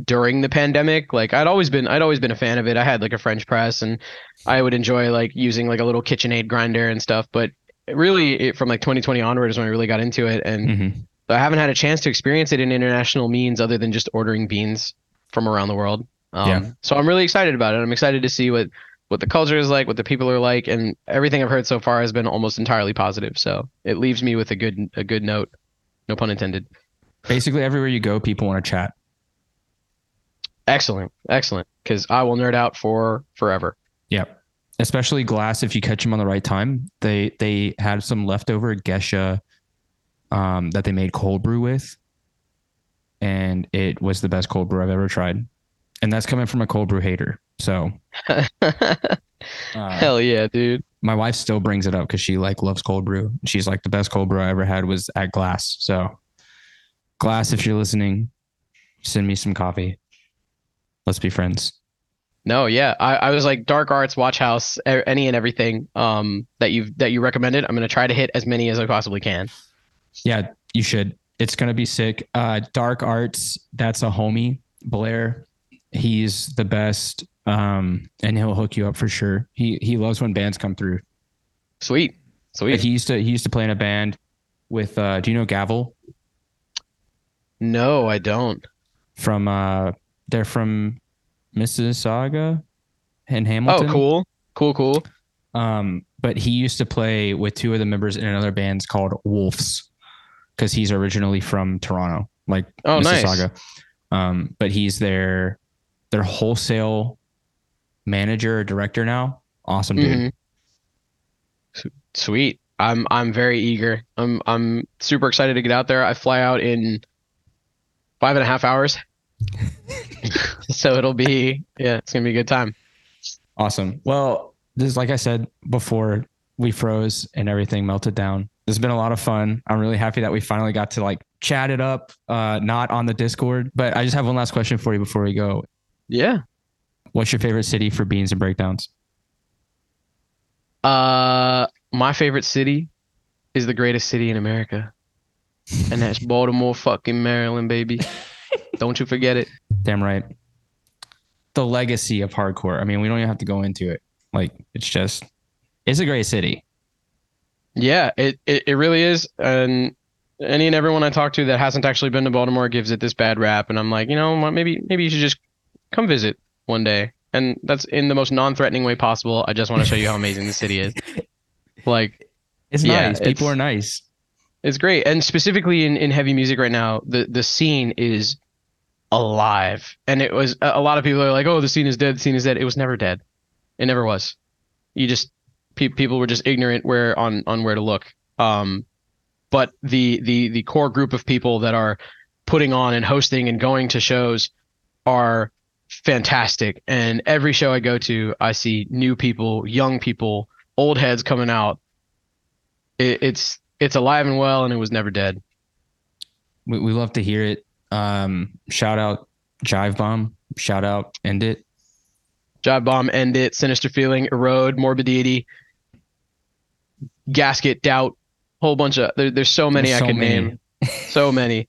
during the pandemic. Like I'd always been I'd always been a fan of it. I had like a French press, and I would enjoy like using like a little KitchenAid grinder and stuff. But really, it, from like 2020 onward is when I really got into it, and hmm I haven't had a chance to experience it in international means other than just ordering beans from around the world. Um, Yeah. So I'm really excited about it. I'm excited to see what what the culture is like, what the people are like, and everything I've heard so far has been almost entirely positive. So it leaves me with a good a good note. No pun intended. Basically, everywhere you go, people want to chat. Excellent, excellent. Because I will nerd out for forever. Yep. Especially glass if you catch them on the right time. They they had some leftover Gesha um, that they made cold brew with, and it was the best cold brew I've ever tried. And that's coming from a cold brew hater. So uh, Hell yeah, dude. my wife still brings it up because she like loves cold brew. She's like the best cold brew I ever had was at Glass. So Glass, if you're listening, send me some coffee. Let's be friends. No, yeah. I, I was like Dark Arts, Watch House, any and everything um that you that you recommended. I'm gonna try to hit as many as I possibly can. Yeah, you should. It's gonna be sick. Uh, Dark Arts, that's a homie, Blair. He's the best, um, and he'll hook you up for sure. He he loves when bands come through. Sweet, sweet. He used to he used to play in a band with. Uh, do you know Gavel No, I don't. from? Uh, they're from Mississauga and Hamilton. Oh, cool, cool, cool. Um, but he used to play with two of the members in another band's called Wolves, because he's originally from Toronto, like Oh, nice. Mississauga. Um, but he's their their wholesale manager or director now. Awesome dude. Mhm. Sweet. I'm I'm very eager. I'm I'm super excited to get out there. I fly out in five and a half hours. so it'll be yeah, it's gonna be a good time. Awesome. Well, this is like I said before we froze and everything melted down. Has been a lot of fun. I'm really happy that we finally got to like chat it up, uh, not on the Discord. But I just have one last question for you before we go. Yeah. What's your favorite city for beans and breakdowns? Uh my favorite city is the greatest city in America. And that's Baltimore fucking Maryland, baby. Don't you forget it. Damn right. The legacy of hardcore. I mean, we don't even have to go into it. Like, it's just, it's a great city. Yeah, it, it, it really is. And any and everyone I talk to that hasn't actually been to Baltimore gives it this bad rap. And I'm like, you know maybe maybe you should just come visit one day. And that's in the most non threatening way possible. I just want to show you how amazing the city is. Like It's Yeah, nice. People it's- are nice. it's great. And specifically in, in heavy music right now, the, the scene is alive. And it was a lot of people are like, Oh, the scene is dead, the scene is dead. It was never dead. It never was. You just Pe- people were just ignorant where on on where to look. Um, but the the the core group of people that are putting on and hosting and going to shows are fantastic. And every show I go to, I see new people, young people, old heads coming out. It, it's it's alive and well, and it was never dead. We, we love to hear it. Um, shout out Jive Bomb. Shout out End It. Jive Bomb, End It, Sinister Feeling, Erode, Morbid Deity, Gasket, Doubt, whole bunch of there, there's so many There's I so can many. name. So many.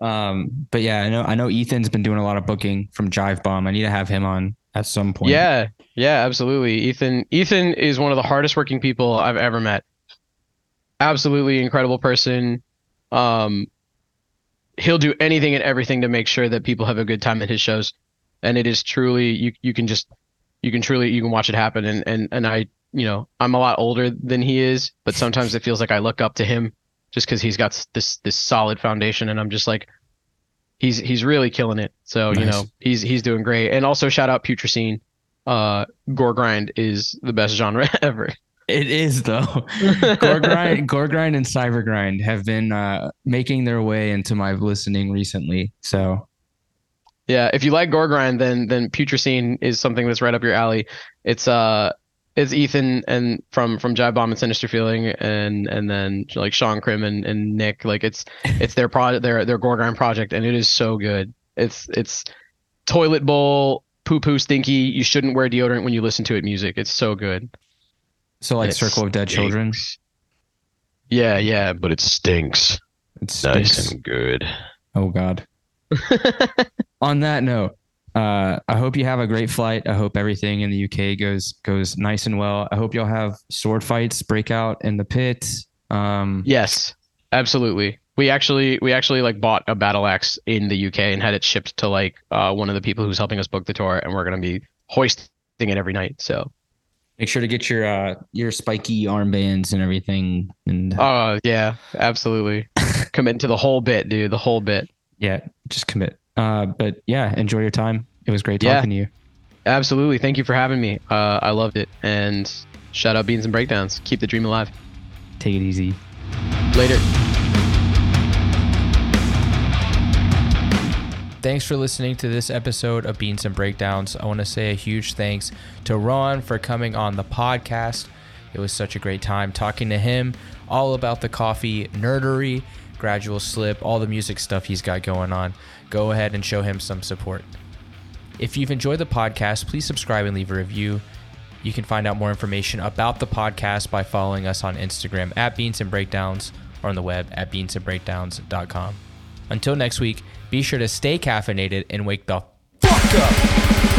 Um, but yeah, I know I know Ethan's been doing a lot of booking from Jive Bomb. I need to have him on at some point. Yeah, yeah, absolutely. Ethan Ethan is one of the hardest working people I've ever met. Absolutely incredible person. Um he'll do anything and everything to make sure that people have a good time at his shows. And it is truly you you can just you can truly you can watch it happen and and and I, you know, I'm a lot older than he is, but sometimes it feels like I look up to him just cuz he's got this this solid foundation and I'm just like he's he's really killing it. So, you know, he's he's doing great. And also shout out Putrescine uh gore grind is the best genre ever It is though. Gore grind, Gore grind, and Cyber grind have been uh, making their way into my listening recently. So yeah if you like gore grind then then Putrescine is something that's right up your alley. It's uh it's ethan and from from jive bomb and sinister feeling and and then like sean krim and, and nick. Like it's it's their project their their gore grind project and it is so good. It's it's toilet bowl poo poo stinky. You shouldn't wear deodorant when you listen to it music. It's so good. So like It Circle of Dead Children. yeah yeah. But it stinks. It stinks. and good. Oh God. On that note, uh, I hope you have a great flight. I hope everything in the UK goes goes nice and well. I hope y'all have sword fights break out in the pit. Um, Yes, absolutely. We actually we actually like bought a battle axe in the UK and had it shipped to like uh, one of the people who's helping us book the tour, and we're gonna be hoisting it every night. So, Make sure to get your uh, your spiky armbands and everything. And oh yeah, absolutely. Commit to the whole bit, dude. The whole bit. Yeah, just commit. Uh, but yeah, enjoy your time. It was great Yeah. talking to you. Absolutely. Thank you for having me. Uh, I loved it. And shout out Beans and Breakdowns. Keep the dream alive. Take it easy. Later. Thanks for listening to this episode of Beans and Breakdowns. I want to say a huge thanks to Rohan for coming on the podcast. It was such a great time talking to him all about the coffee nerdery, gradual slip, all the music stuff he's got going on. Go ahead and show him some support. If you've enjoyed the podcast, please subscribe and leave a review. You can find out more information about the podcast by following us on Instagram at Beans and Breakdowns or on the web at beansandbreakdowns.com. Until next week, be sure to stay caffeinated and wake the fuck up.